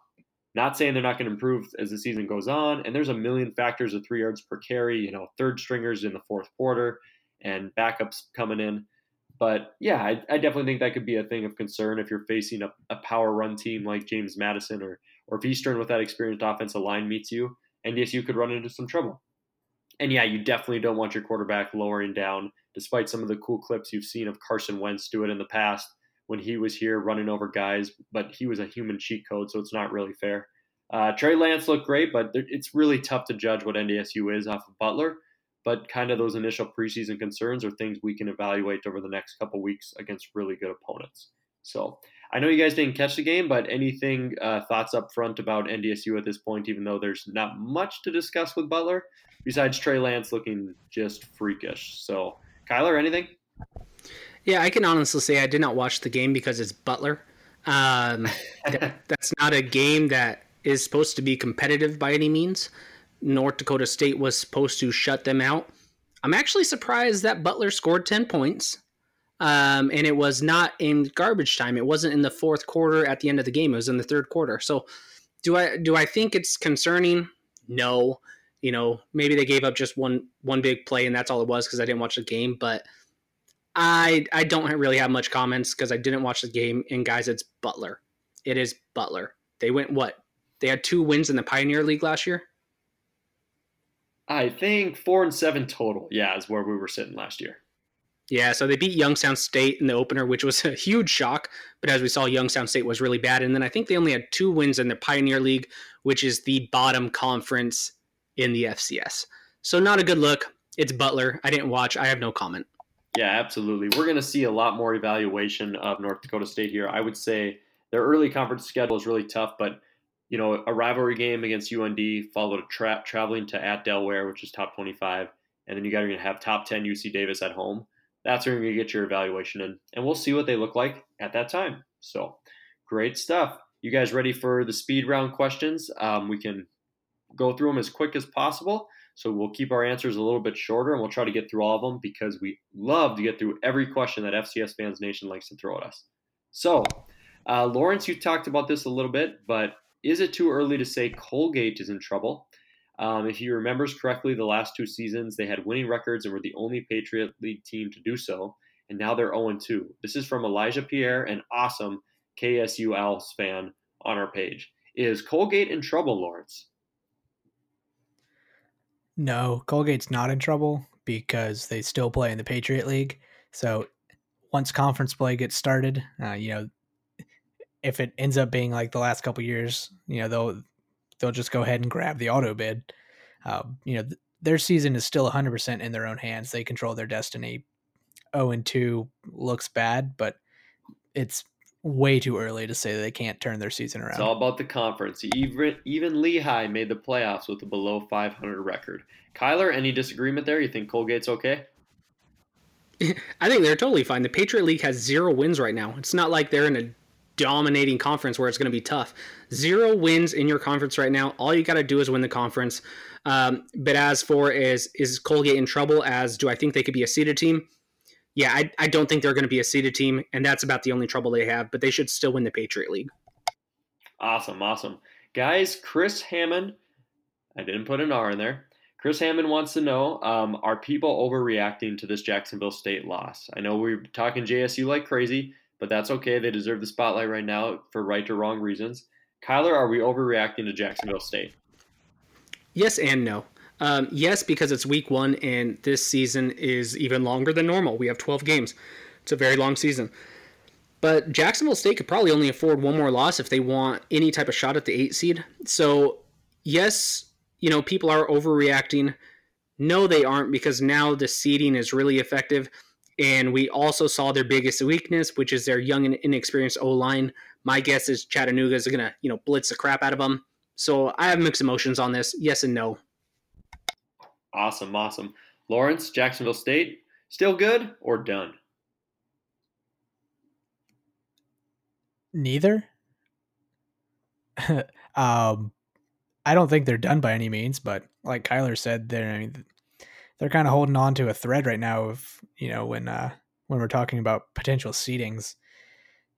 Not saying they're not going to improve as the season goes on. And there's a million factors of three yards per carry, you know, third stringers in the fourth quarter and backups coming in. But yeah, I, I, definitely think that could be a thing of concern if you're facing a, a power run team like James Madison or or if Eastern with that experienced offensive line meets you, NDSU could run into some trouble. And yeah, you definitely don't want your quarterback lowering down, despite some of the cool clips you've seen of Carson Wentz do it in the past when he was here running over guys, but he was a human cheat code, so it's not really fair. Uh, Trey Lance looked great, but it's really tough to judge what NDSU is off of Butler but kind of those initial preseason concerns are things we can evaluate over the next couple weeks against really good opponents. So I know you guys didn't catch the game, but anything uh, thoughts up front about NDSU at this point, even though there's not much to discuss with Butler besides Trey Lance looking just freakish. So Kyler, anything? Yeah, I can honestly say I did not watch the game because it's Butler. Um, that, that's not a game that is supposed to be competitive by any means. North Dakota State was supposed to shut them out. I'm actually surprised that Butler scored 10 points. Um, and it was not in garbage time. It wasn't in the fourth quarter at the end of the game. It was in the third quarter. So, do I do I think it's concerning? No. You know, maybe they gave up just one one big play and that's all it was because I didn't watch the game. But I I don't really have much comments because I didn't watch the game. And guys, it's Butler. It is Butler. They went what? They had two wins in the Pioneer League last year. I think four and seven total. Yeah, is where we were sitting last year. Yeah, so they beat Youngstown State in the opener, which was a huge shock. But as we saw, Youngstown State was really bad. And then I think they only had two wins in the Pioneer League, which is the bottom conference in the FCS. So not a good look. It's Butler. I didn't watch. I have no comment. Yeah, absolutely. We're going to see a lot more evaluation of North Dakota State here. I would say their early conference schedule is really tough, but you know, a rivalry game against UND, followed a tra- traveling to at Delaware, which is top 25, and then you got to have top 10 UC Davis at home that's where you're going to get your evaluation in. And we'll see what they look like at that time. So great stuff. You guys ready for the speed round questions? Um, we can go through them as quick as possible. So we'll keep our answers a little bit shorter and we'll try to get through all of them because we love to get through every question that FCS Fans Nation likes to throw at us. So, uh, Lawrence, you talked about this a little bit, but is it too early to say Colgate is in trouble? Um, if he remembers correctly, the last two seasons they had winning records and were the only Patriot League team to do so, and now they're 0 2. This is from Elijah Pierre, an awesome KSU Owls fan on our page. Is Colgate in trouble, Lawrence? No, Colgate's not in trouble because they still play in the Patriot League. So once conference play gets started, uh, you know, if it ends up being like the last couple years, you know, they'll they'll just go ahead and grab the auto bid. Uh, you know, th- their season is still 100% in their own hands. They control their destiny. 0 and 2 looks bad, but it's way too early to say they can't turn their season around. It's all about the conference. Even even Lehigh made the playoffs with a below 500 record. Kyler, any disagreement there? You think Colgate's okay? I think they're totally fine. The Patriot League has zero wins right now. It's not like they're in a dominating conference where it's going to be tough. Zero wins in your conference right now. All you got to do is win the conference. Um, but as for is is Colgate in trouble? As do I think they could be a seeded team? Yeah, I, I don't think they're going to be a seeded team, and that's about the only trouble they have. But they should still win the Patriot League. Awesome, awesome, guys. Chris Hammond, I didn't put an R in there. Chris Hammond wants to know: um, Are people overreacting to this Jacksonville State loss? I know we're talking JSU like crazy but that's okay. They deserve the spotlight right now for right or wrong reasons. Kyler, are we overreacting to Jacksonville State? Yes and no. Um, yes, because it's week one and this season is even longer than normal. We have 12 games. It's a very long season. But Jacksonville State could probably only afford one more loss if they want any type of shot at the eight seed. So, yes, you know, people are overreacting. No, they aren't because now the seeding is really effective. And we also saw their biggest weakness, which is their young and inexperienced O line. My guess is Chattanooga is going to, you know, blitz the crap out of them. So I have mixed emotions on this. Yes and no. Awesome, awesome. Lawrence, Jacksonville State, still good or done? Neither. um, I don't think they're done by any means, but like Kyler said, they're I mean, they're kind of holding on to a thread right now of you know when uh when we're talking about potential seedings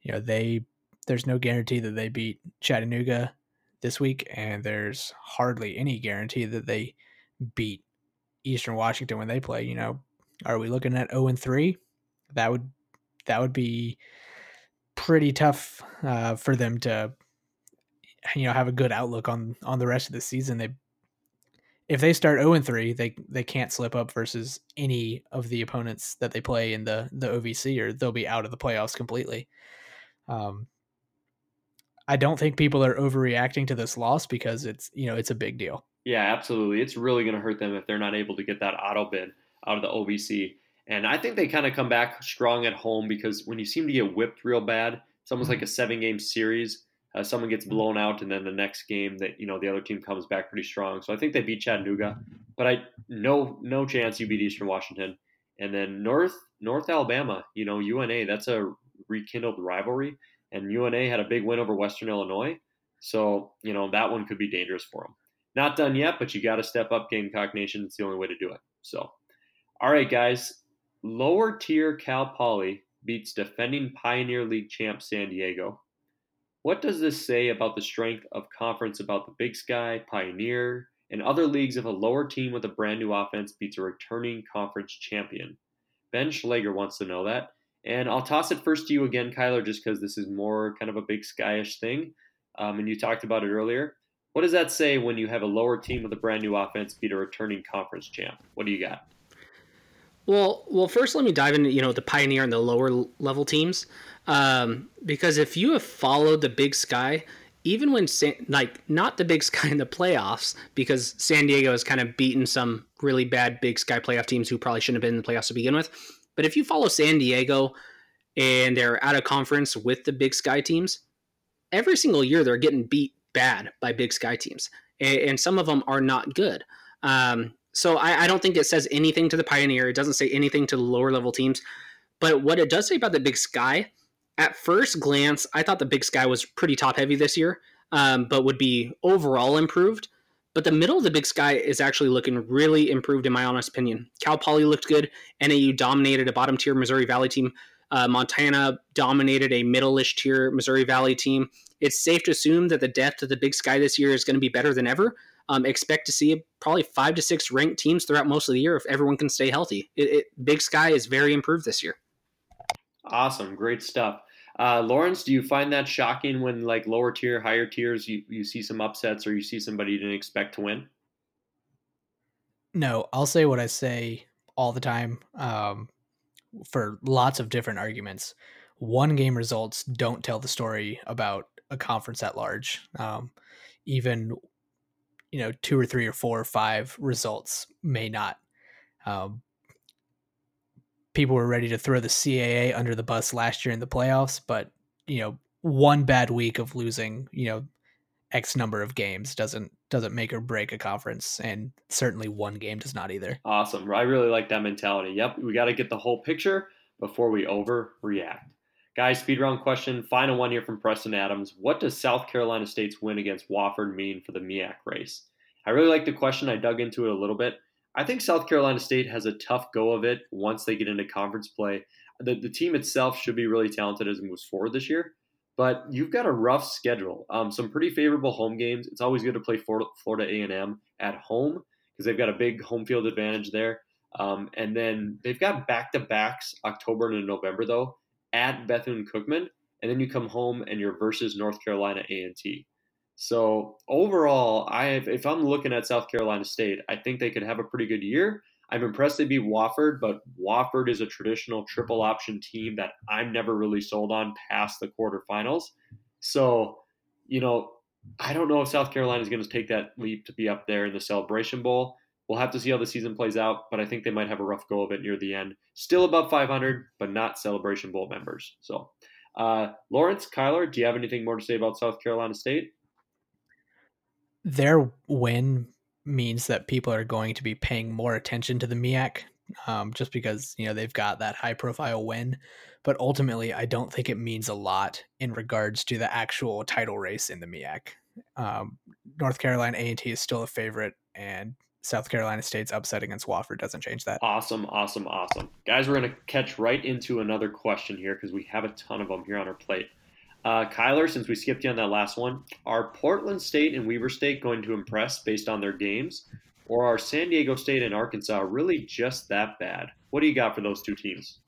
you know they there's no guarantee that they beat chattanooga this week and there's hardly any guarantee that they beat eastern washington when they play you know are we looking at 0 and 3 that would that would be pretty tough uh, for them to you know have a good outlook on on the rest of the season they if they start 0 and 3, they they can't slip up versus any of the opponents that they play in the the OVC or they'll be out of the playoffs completely. Um I don't think people are overreacting to this loss because it's, you know, it's a big deal. Yeah, absolutely. It's really going to hurt them if they're not able to get that auto bid out of the OVC. And I think they kind of come back strong at home because when you seem to get whipped real bad, it's almost like a seven game series uh, someone gets blown out, and then the next game that you know the other team comes back pretty strong. So I think they beat Chattanooga, but I no no chance you beat Eastern Washington. And then North North Alabama, you know, UNA, that's a rekindled rivalry. And UNA had a big win over Western Illinois. So, you know, that one could be dangerous for them. Not done yet, but you got to step up Gamecock Nation. It's the only way to do it. So, all right, guys. Lower tier Cal Poly beats defending Pioneer League champ San Diego. What does this say about the strength of conference about the Big Sky, Pioneer, and other leagues if a lower team with a brand new offense beats a returning conference champion? Ben Schlager wants to know that. And I'll toss it first to you again, Kyler, just because this is more kind of a big skyish thing. Um, and you talked about it earlier. What does that say when you have a lower team with a brand new offense beat a returning conference champ? What do you got? Well, well, first let me dive into you know the Pioneer and the lower level teams, um, because if you have followed the Big Sky, even when like not the Big Sky in the playoffs, because San Diego has kind of beaten some really bad Big Sky playoff teams who probably shouldn't have been in the playoffs to begin with. But if you follow San Diego and they're out of conference with the Big Sky teams, every single year they're getting beat bad by Big Sky teams, and, some of them are not good. Um, so I, I, don't think it says anything to the Pioneer. It doesn't say anything to the lower level teams. But what it does say about the Big Sky, at first glance, I thought the Big Sky was pretty top heavy this year, um, but would be overall improved. But the middle of the Big Sky is actually looking really improved, in my honest opinion. Cal Poly looked good. NAU dominated a bottom tier Missouri Valley team. Uh, Montana dominated a middle-ish tier Missouri Valley team. It's safe to assume that the depth of the Big Sky this year is going to be better than ever. Um, expect to see probably five to six ranked teams throughout most of the year if everyone can stay healthy. It, it, Big Sky is very improved this year. Awesome, great stuff. Uh, Lawrence, do you find that shocking when like lower tier, higher tiers, you, you see some upsets or you see somebody you didn't expect to win? No, I'll say what I say all the time um, for lots of different arguments. One game results don't tell the story about a conference at large. Um, even you know two or three or four or five results may not. Um, people were ready to throw the CAA under the bus last year in the playoffs, but you know one bad week of losing you know X number of games doesn't doesn't make or break a conference, and certainly one game does not either. Awesome. I really like that mentality. Yep, we got to get the whole picture before we overreact. Guys, speed round question. Final one here from Preston Adams. What does South Carolina State's win against Wofford mean for the MEAC race? I really like the question. I dug into it a little bit. I think South Carolina State has a tough go of it once they get into conference play. The, the team itself should be really talented as it moves forward this year, but you've got a rough schedule. Um, some pretty favorable home games. It's always good to play Florida A&M at home because they've got a big home field advantage there. Um, and then they've got back to backs October and November though at Bethune Cookman, and then you come home and you're versus North Carolina A&T. So overall, I if I'm looking at South Carolina State, I think they could have a pretty good year. I'm impressed they beat Wofford, but Wofford is a traditional triple option team that I'm never really sold on past the quarterfinals. So, you know, I don't know if South Carolina is going to take that leap to be up there in the Celebration Bowl. We'll have to see how the season plays out, but I think they might have a rough go of it near the end. Still above 500, but not Celebration Bowl members. So, uh, Lawrence, Kyler, do you have anything more to say about South Carolina State? their win means that people are going to be paying more attention to the MEAC um, just because you know they've got that high profile win. But ultimately, I don't think it means a lot in regards to the actual title race in the MEAC. Um, North Carolina A and T is still a favorite, and South Carolina State's upset against Wofford doesn't change that. Awesome, awesome, awesome, guys. We're gonna catch right into another question here because we have a ton of them here on our plate. Uh, Kyler, since we skipped you on that last one, are Portland State and Weber State going to impress based on their games? Or are San Diego State and Arkansas really just that bad? What do you got for those two teams?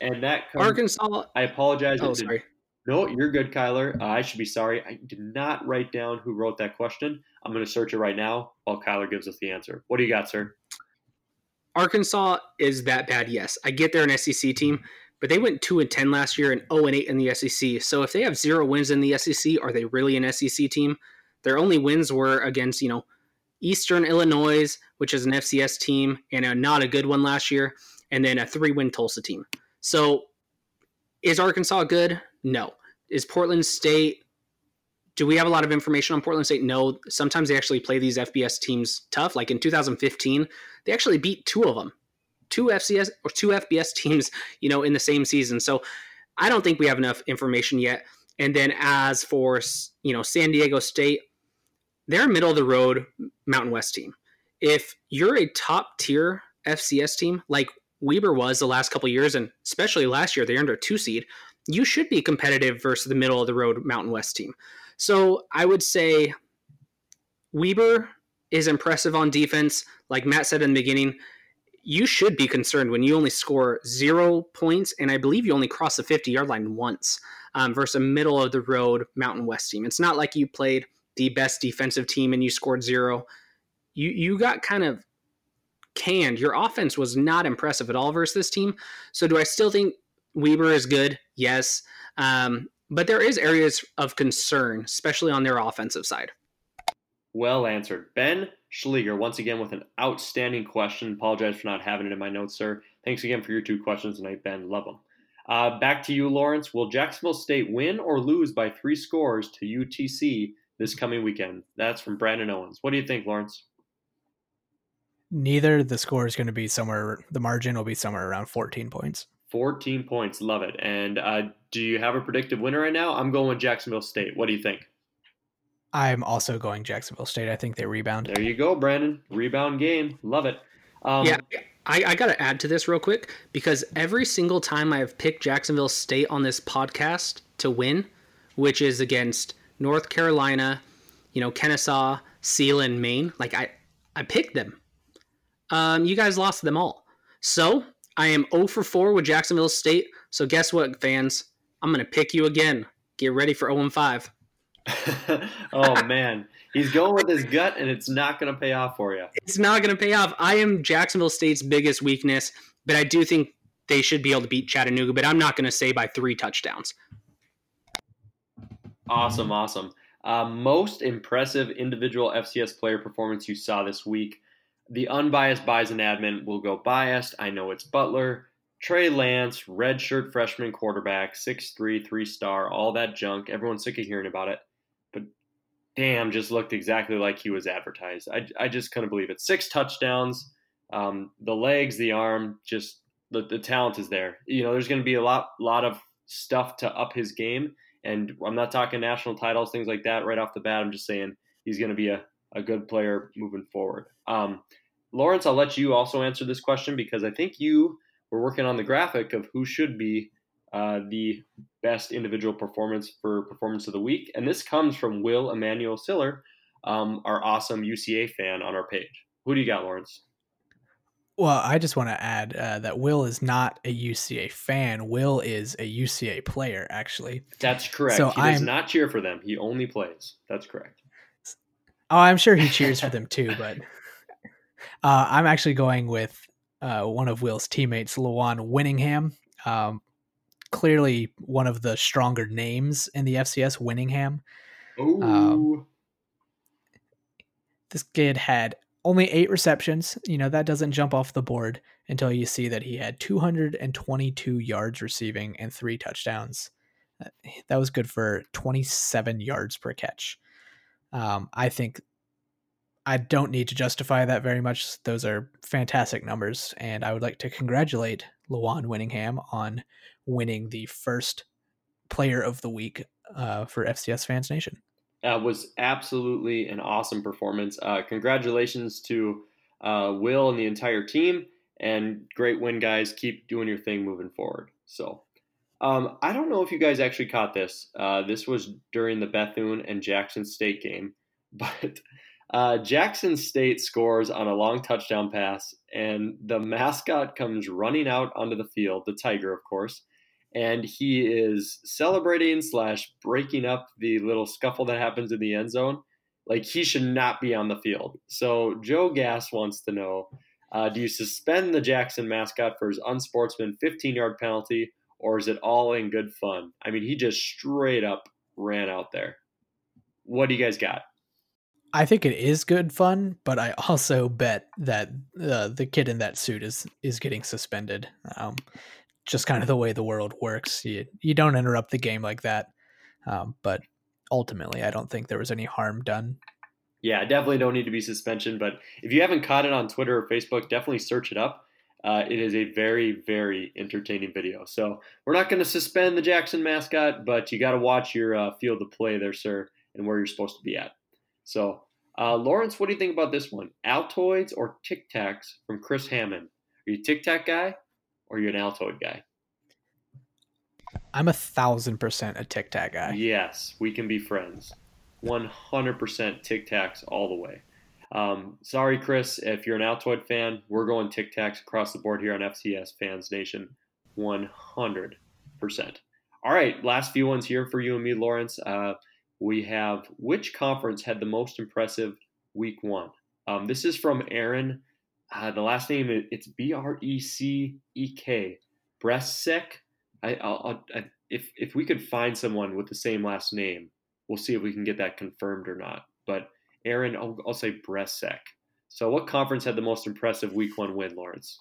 And that comes, Arkansas. I apologize. Oh, sorry. No, you're good, Kyler. Uh, I should be sorry. I did not write down who wrote that question. I'm going to search it right now while Kyler gives us the answer. What do you got, sir? Arkansas is that bad. Yes, I get they're an SEC team, but they went two and ten last year and 0 and 8 in the SEC. So if they have zero wins in the SEC, are they really an SEC team? Their only wins were against you know Eastern Illinois, which is an FCS team, and a not a good one last year, and then a three win Tulsa team. So is Arkansas good? No. Is Portland State? Do we have a lot of information on Portland State? No. Sometimes they actually play these FBS teams tough. Like in 2015, they actually beat two of them two FCS or two FBS teams, you know, in the same season. So I don't think we have enough information yet. And then as for you know San Diego State, they're a middle of the road Mountain West team. If you're a top tier FCS team like Weber was the last couple years, and especially last year, they earned a two seed. You should be competitive versus the middle of the road Mountain West team. So I would say Weber is impressive on defense. Like Matt said in the beginning, you should be concerned when you only score zero points, and I believe you only cross the 50 yard line once um, versus a middle of the road Mountain West team. It's not like you played the best defensive team and you scored zero. You you got kind of canned. Your offense was not impressive at all versus this team. So do I still think Weber is good? Yes. Um, but there is areas of concern, especially on their offensive side. Well answered. Ben Schleger, once again, with an outstanding question. Apologize for not having it in my notes, sir. Thanks again for your two questions tonight, Ben. Love them. Uh, back to you, Lawrence. Will Jacksonville State win or lose by three scores to UTC this coming weekend? That's from Brandon Owens. What do you think, Lawrence? Neither. The score is going to be somewhere, the margin will be somewhere around 14 points. 14 points. Love it. And uh, do you have a predictive winner right now? I'm going with Jacksonville State. What do you think? I'm also going Jacksonville State. I think they rebound. There you go, Brandon. Rebound game. Love it. Um, yeah, I, I got to add to this real quick because every single time I've picked Jacksonville State on this podcast to win, which is against North Carolina, you know, Kennesaw, Sealand, Maine, like I, I picked them. Um, you guys lost them all. So I am 0 for 4 with Jacksonville State. So guess what, fans? I'm going to pick you again. Get ready for 0 and 5. Oh man, he's going with his gut, and it's not going to pay off for you. It's not going to pay off. I am Jacksonville State's biggest weakness, but I do think they should be able to beat Chattanooga. But I'm not going to say by three touchdowns. Awesome, awesome. Uh, most impressive individual FCS player performance you saw this week. The unbiased Bison admin will go biased. I know it's Butler. Trey Lance, redshirt freshman quarterback, 6'3, three star, all that junk. Everyone's sick of hearing about it damn, just looked exactly like he was advertised. I, I just couldn't believe it. Six touchdowns, um, the legs, the arm, just the, the talent is there. You know, there's going to be a lot, lot of stuff to up his game. And I'm not talking national titles, things like that right off the bat. I'm just saying he's going to be a, a good player moving forward. Um, Lawrence, I'll let you also answer this question because I think you were working on the graphic of who should be uh, the best individual performance for performance of the week. And this comes from Will Emanuel Siller, um, our awesome UCA fan on our page. Who do you got, Lawrence? Well, I just want to add uh, that Will is not a UCA fan. Will is a UCA player, actually. That's correct. So he does I'm, not cheer for them. He only plays. That's correct. Oh, I'm sure he cheers for them too, but uh, I'm actually going with uh, one of Will's teammates, Lujuan Winningham. Um, clearly one of the stronger names in the FCS, Winningham. Ooh. Um, this kid had only eight receptions. You know, that doesn't jump off the board until you see that he had 222 yards receiving and three touchdowns. Uh, that was good for 27 yards per catch. Um, I think I don't need to justify that very much. Those are fantastic numbers, and I would like to congratulate Lujuan Winningham on winning the first player of the week uh, for FCS Fans Nation. That was absolutely an awesome performance. Uh, congratulations to uh, Will and the entire team, and great win, guys. Keep doing your thing moving forward. So, um, I don't know if you guys actually caught this. Uh, this was during the Bethune and Jackson State game, but uh, Jackson State scores on a long touchdown pass, and the mascot comes running out onto the field, the Tiger, of course, and he is celebrating slash breaking up the little scuffle that happens in the end zone. Like he should not be on the field. So Joe Gas wants to know: uh, Do you suspend the Jackson mascot for his unsportsman 15 yard penalty, or is it all in good fun? I mean, he just straight up ran out there. What do you guys got? I think it is good fun, but I also bet that uh, the kid in that suit is is getting suspended. Um, just kind of the way the world works. You you don't interrupt the game like that. Um, but ultimately, I don't think there was any harm done. Yeah, definitely don't need to be suspension. But if you haven't caught it on Twitter or Facebook, definitely search it up. Uh, it is a very, very entertaining video. So we're not going to suspend the Jackson mascot, but you got to watch your uh, field of play there, sir, and where you're supposed to be at. So, uh, Lawrence, what do you think about this one? Altoids or Tic Tacs from Chris Hammond? Are you Tic Tac guy or you're an Altoid guy? I'm a thousand percent a Tic Tac guy. Yes, we can be friends. 100% Tic Tacs all the way. Um, sorry, Chris, if you're an Altoid fan, we're going Tic Tacs across the board here on FCS Fans Nation. 100%. All right, last few ones here for you and me, Lawrence. Uh, we have which conference had the most impressive week one? Um, this is from Aaron. Uh, the last name it's B R E C E K. Brecek. I, I'll, I, if if we could find someone with the same last name, we'll see if we can get that confirmed or not. But Aaron, I'll, I'll say Brecek. So, what conference had the most impressive Week One win, Lawrence?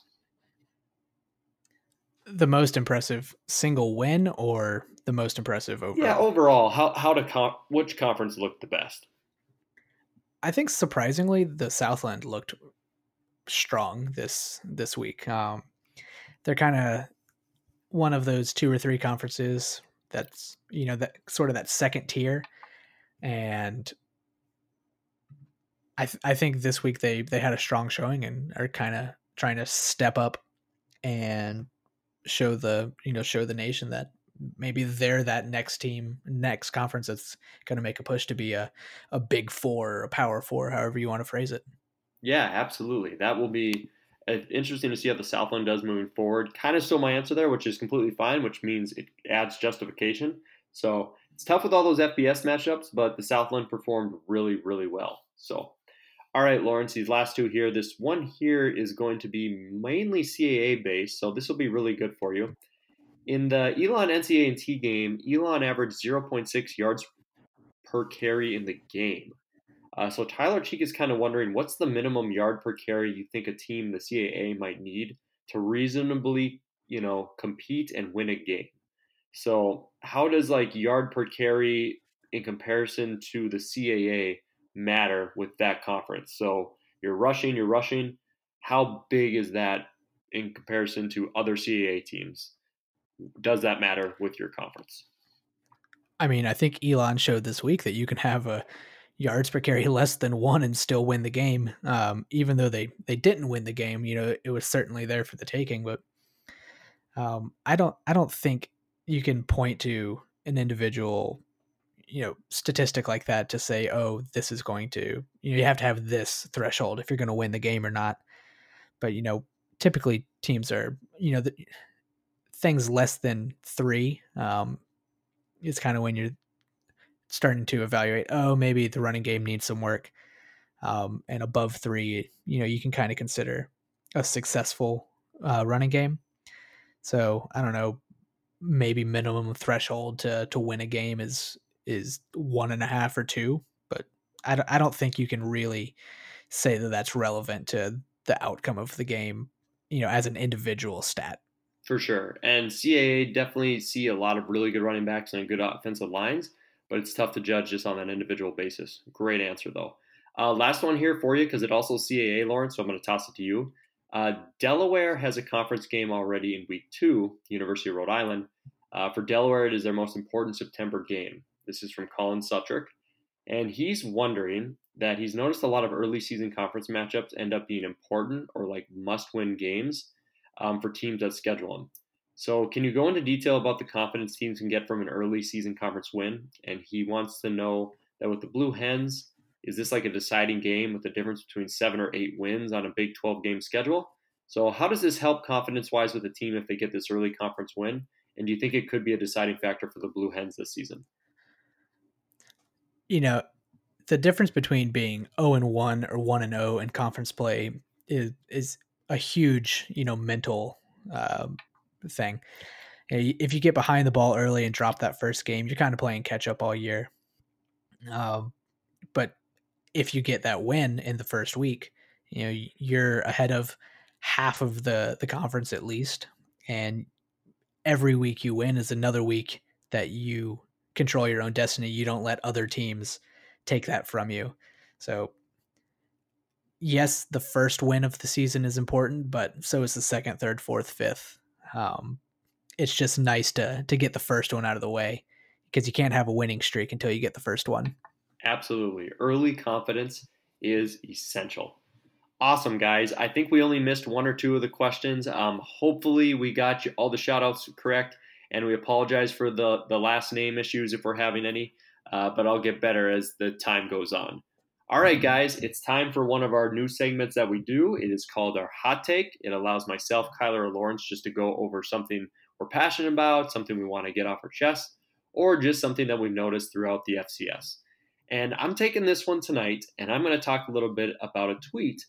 The most impressive single win, or the most impressive overall? Yeah, overall, how how to con- which conference looked the best? I think surprisingly, the Southland looked strong this this week. Um, they're kind of one of those two or three conferences that's you know that sort of that second tier, and I th- I think this week they they had a strong showing and are kind of trying to step up and show the you know show the nation that maybe they're that next team next conference that's going to make a push to be a a big four a power four however you want to phrase it yeah absolutely that will be uh, interesting to see how the southland does moving forward kind of still my answer there which is completely fine which means it adds justification so it's tough with all those fbs matchups but the southland performed really really well so all right, Lawrence, these last two here. This one here is going to be mainly CAA based, so this will be really good for you. In the Elon NCAA and T game, Elon averaged 0.6 yards per carry in the game. Uh, so Tyler Cheek is kind of wondering what's the minimum yard per carry you think a team, the CAA, might need to reasonably, you know, compete and win a game. So how does like yard per carry in comparison to the CAA matter with that conference. So you're rushing, you're rushing. How big is that in comparison to other CAA teams? Does that matter with your conference? I mean, I think Elon showed this week that you can have a yards per carry less than one and still win the game. Um, even though they they didn't win the game, you know, it was certainly there for the taking. But um, I don't I don't think you can point to an individual you know statistic like that to say oh this is going to you know you have to have this threshold if you're going to win the game or not but you know typically teams are you know the, things less than three um it's kind of when you're starting to evaluate oh maybe the running game needs some work um and above three you know you can kind of consider a successful uh, running game so i don't know maybe minimum threshold to to win a game is is one and a half or two, but I don't, I don't think you can really say that that's relevant to the outcome of the game, you know, as an individual stat. For sure. And CAA definitely see a lot of really good running backs and good offensive lines, but it's tough to judge just on an individual basis. Great answer, though. Uh, last one here for you because it also CAA, Lawrence, so I'm going to toss it to you. Uh, Delaware has a conference game already in week two, University of Rhode Island. Uh, for Delaware, it is their most important September game. This is from Colin Sutrick. And he's wondering that he's noticed a lot of early season conference matchups end up being important or like must win games um, for teams that schedule them. So, can you go into detail about the confidence teams can get from an early season conference win? And he wants to know that with the Blue Hens, is this like a deciding game with a difference between seven or eight wins on a Big 12 game schedule? So, how does this help confidence wise with the team if they get this early conference win? And do you think it could be a deciding factor for the Blue Hens this season? you know, the difference between being 0 and 1 or 1 and 0 in conference play is is a huge, you know, mental um, thing. If you get behind the ball early and drop that first game, you're kind of playing catch up all year. Um, but if you get that win in the first week, you know, you're ahead of half of the the conference at least, and every week you win is another week that you control your own destiny. You don't let other teams take that from you. So yes, the first win of the season is important, but so is the second, third, fourth, fifth. Um, it's just nice to to get the first one out of the way because you can't have a winning streak until you get the first one. Absolutely. Early confidence is essential. Awesome, guys. I think we only missed one or two of the questions. Um, hopefully, we got you all the shout outs correct, and we apologize for the, the last name issues if we're having any, uh, but I'll get better as the time goes on. All right, guys, it's time for one of our new segments that we do. It is called our hot take. It allows myself, Kyler, or Lawrence just to go over something we're passionate about, something we want to get off our chest, or just something that we've noticed throughout the FCS. And I'm taking this one tonight, and I'm going to talk a little bit about a tweet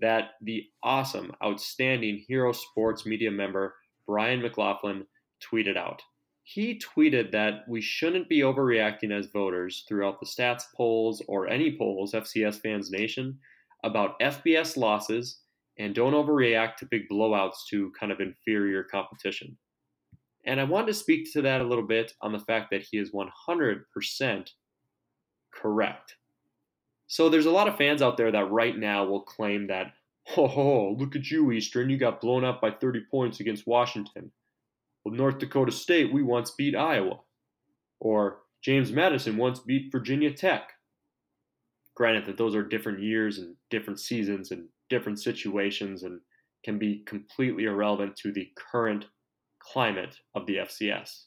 that the awesome, outstanding Hero Sports media member Brian McLaughlin tweeted out. He tweeted that we shouldn't be overreacting as voters throughout the stats polls or any polls, FCS Fans Nation, about FBS losses and don't overreact to big blowouts to kind of inferior competition. And I wanted to speak to that a little bit on the fact that he is 100% correct. So there's a lot of fans out there that right now will claim that, oh, look at you, Eastern, you got blown up by 30 points against Washington. Well, North Dakota State, we once beat Iowa. Or James Madison once beat Virginia Tech. Granted that those are different years and different seasons and different situations and can be completely irrelevant to the current climate of the FCS.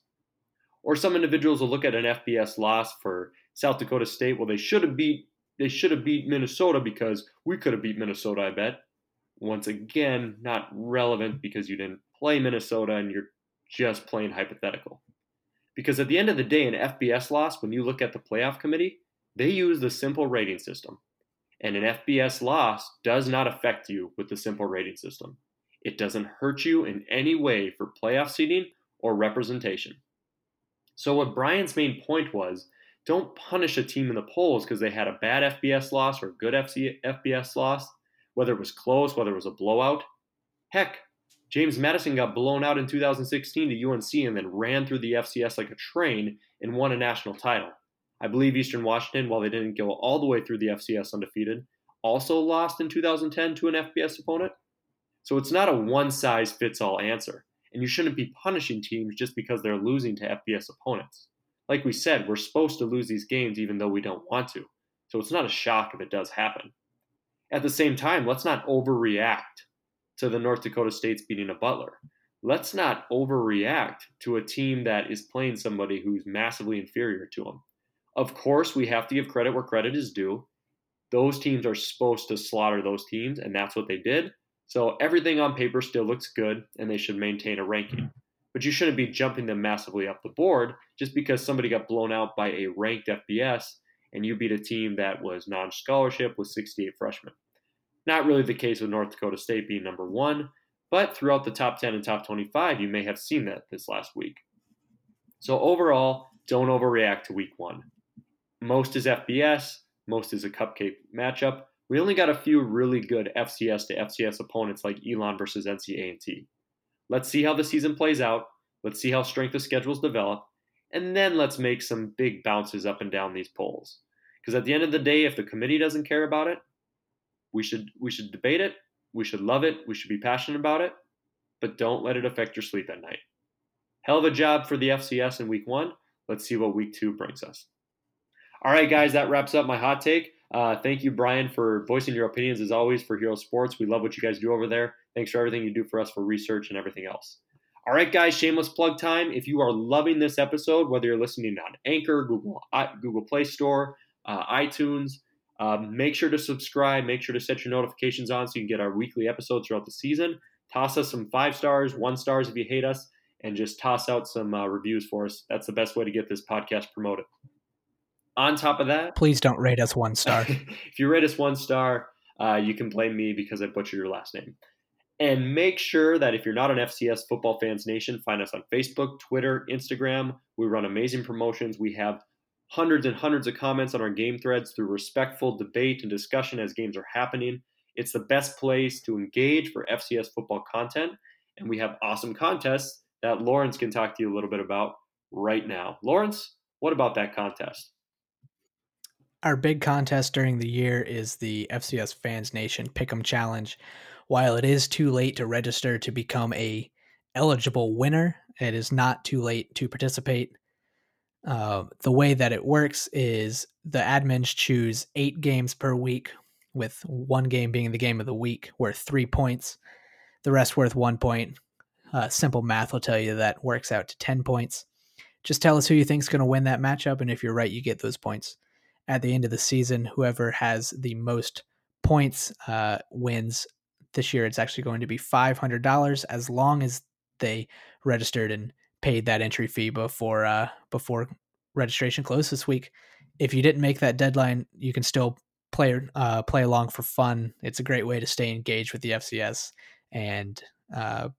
Or some individuals will look at an FBS loss for South Dakota State. Well, they should have beat they should have beat Minnesota because we could have beat Minnesota, I bet. Once again, not relevant because you didn't play Minnesota and you're just plain hypothetical. Because at the end of the day, an FBS loss, when you look at the playoff committee, they use the simple rating system. And an FBS loss does not affect you with the simple rating system. It doesn't hurt you in any way for playoff seeding or representation. So, what Brian's main point was don't punish a team in the polls because they had a bad FBS loss or a good FBS loss, whether it was close, whether it was a blowout. Heck, James Madison got blown out in 2016 to UNC and then ran through the FCS like a train and won a national title. I believe Eastern Washington, while they didn't go all the way through the FCS undefeated, also lost in 2010 to an FBS opponent. So it's not a one size fits all answer, and you shouldn't be punishing teams just because they're losing to FBS opponents. Like we said, we're supposed to lose these games even though we don't want to, so it's not a shock if it does happen. At the same time, let's not overreact to the North Dakota States beating a Butler. Let's not overreact to a team that is playing somebody who's massively inferior to them. Of course, we have to give credit where credit is due. Those teams are supposed to slaughter those teams, and that's what they did. So everything on paper still looks good, and they should maintain a ranking. But you shouldn't be jumping them massively up the board just because somebody got blown out by a ranked FBS and you beat a team that was non scholarship with 68 freshmen. Not really the case with North Dakota State being number one, but throughout the top 10 and top 25, you may have seen that this last week. So overall, don't overreact to week one. Most is FBS, most is a cupcake matchup, we only got a few really good FCS to FCS opponents like Elon versus NC A&T. Let's see how the season plays out. Let's see how strength of schedules develop, and then let's make some big bounces up and down these polls. Because at the end of the day, if the committee doesn't care about it, we should we should debate it. We should love it. We should be passionate about it, but don't let it affect your sleep at night. Hell of a job for the FCS in week one. Let's see what week two brings us. All right, guys, that wraps up my hot take. Uh, thank you, Brian, for voicing your opinions as always for Hero Sports. We love what you guys do over there. Thanks for everything you do for us for research and everything else. All right, guys, shameless plug time. If you are loving this episode, whether you're listening on Anchor, Google Google Play Store, uh, iTunes, um, make sure to subscribe. Make sure to set your notifications on so you can get our weekly episodes throughout the season. Toss us some five stars, one stars if you hate us, and just toss out some uh, reviews for us. That's the best way to get this podcast promoted. On top of that, please don't rate us one star. if you rate us one star, uh, you can blame me because I butchered your last name. And make sure that if you're not an FCS Football Fans Nation, find us on Facebook, Twitter, Instagram. We run amazing promotions. We have hundreds and hundreds of comments on our game threads through respectful debate and discussion as games are happening. It's the best place to engage for FCS football content. And we have awesome contests that Lawrence can talk to you a little bit about right now. Lawrence, what about that contest? our big contest during the year is the FCS Fans Nation Pick'em Challenge. While it is too late to register to become a eligible winner, it is not too late to participate. Uh, the way that it works is the admins choose eight games per week, with one game being the game of the week, worth three points, the rest worth one point. Uh, simple math will tell you that works out to 10 points. Just tell us who you think is going to win that matchup, and if you're right, you get those points. At the end of the season, whoever has the most points uh, wins. This year, it's actually going to be $500 as long as they registered and paid that entry fee before uh, before registration closed this week. If you didn't make that deadline, you can still play uh, play along for fun. It's a great way to stay engaged with the FCS and uh,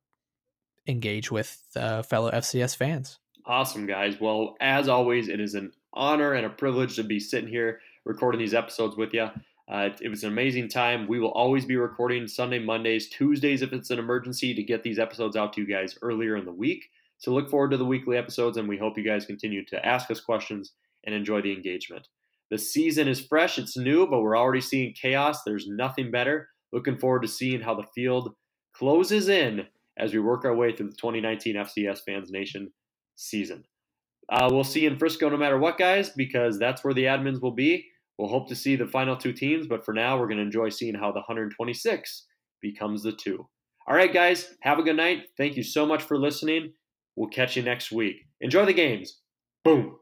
engage with uh, fellow FCS fans. Awesome, guys. Well, as always, it is an honor and a privilege to be sitting here recording these episodes with you. Uh, it, it, was an amazing time. We will always be recording Sunday, Mondays, Tuesdays if it's an emergency to get these episodes out to you guys earlier in the week. So look forward to the weekly episodes, and we hope you guys continue to ask us questions and enjoy the engagement. The season is fresh, it's new, but we're already seeing chaos. There's nothing better. Looking forward to seeing how the field closes in as we work our way through the 2019 FCS Fans Nation season. Uh, we'll see in Frisco no matter what, guys, because that's where the admins will be. We'll hope to see the final two teams, but for now, we're going to enjoy seeing how the 126 becomes the two. All right, guys, have a good night. Thank you so much for listening. We'll catch you next week. Enjoy the games. Boom.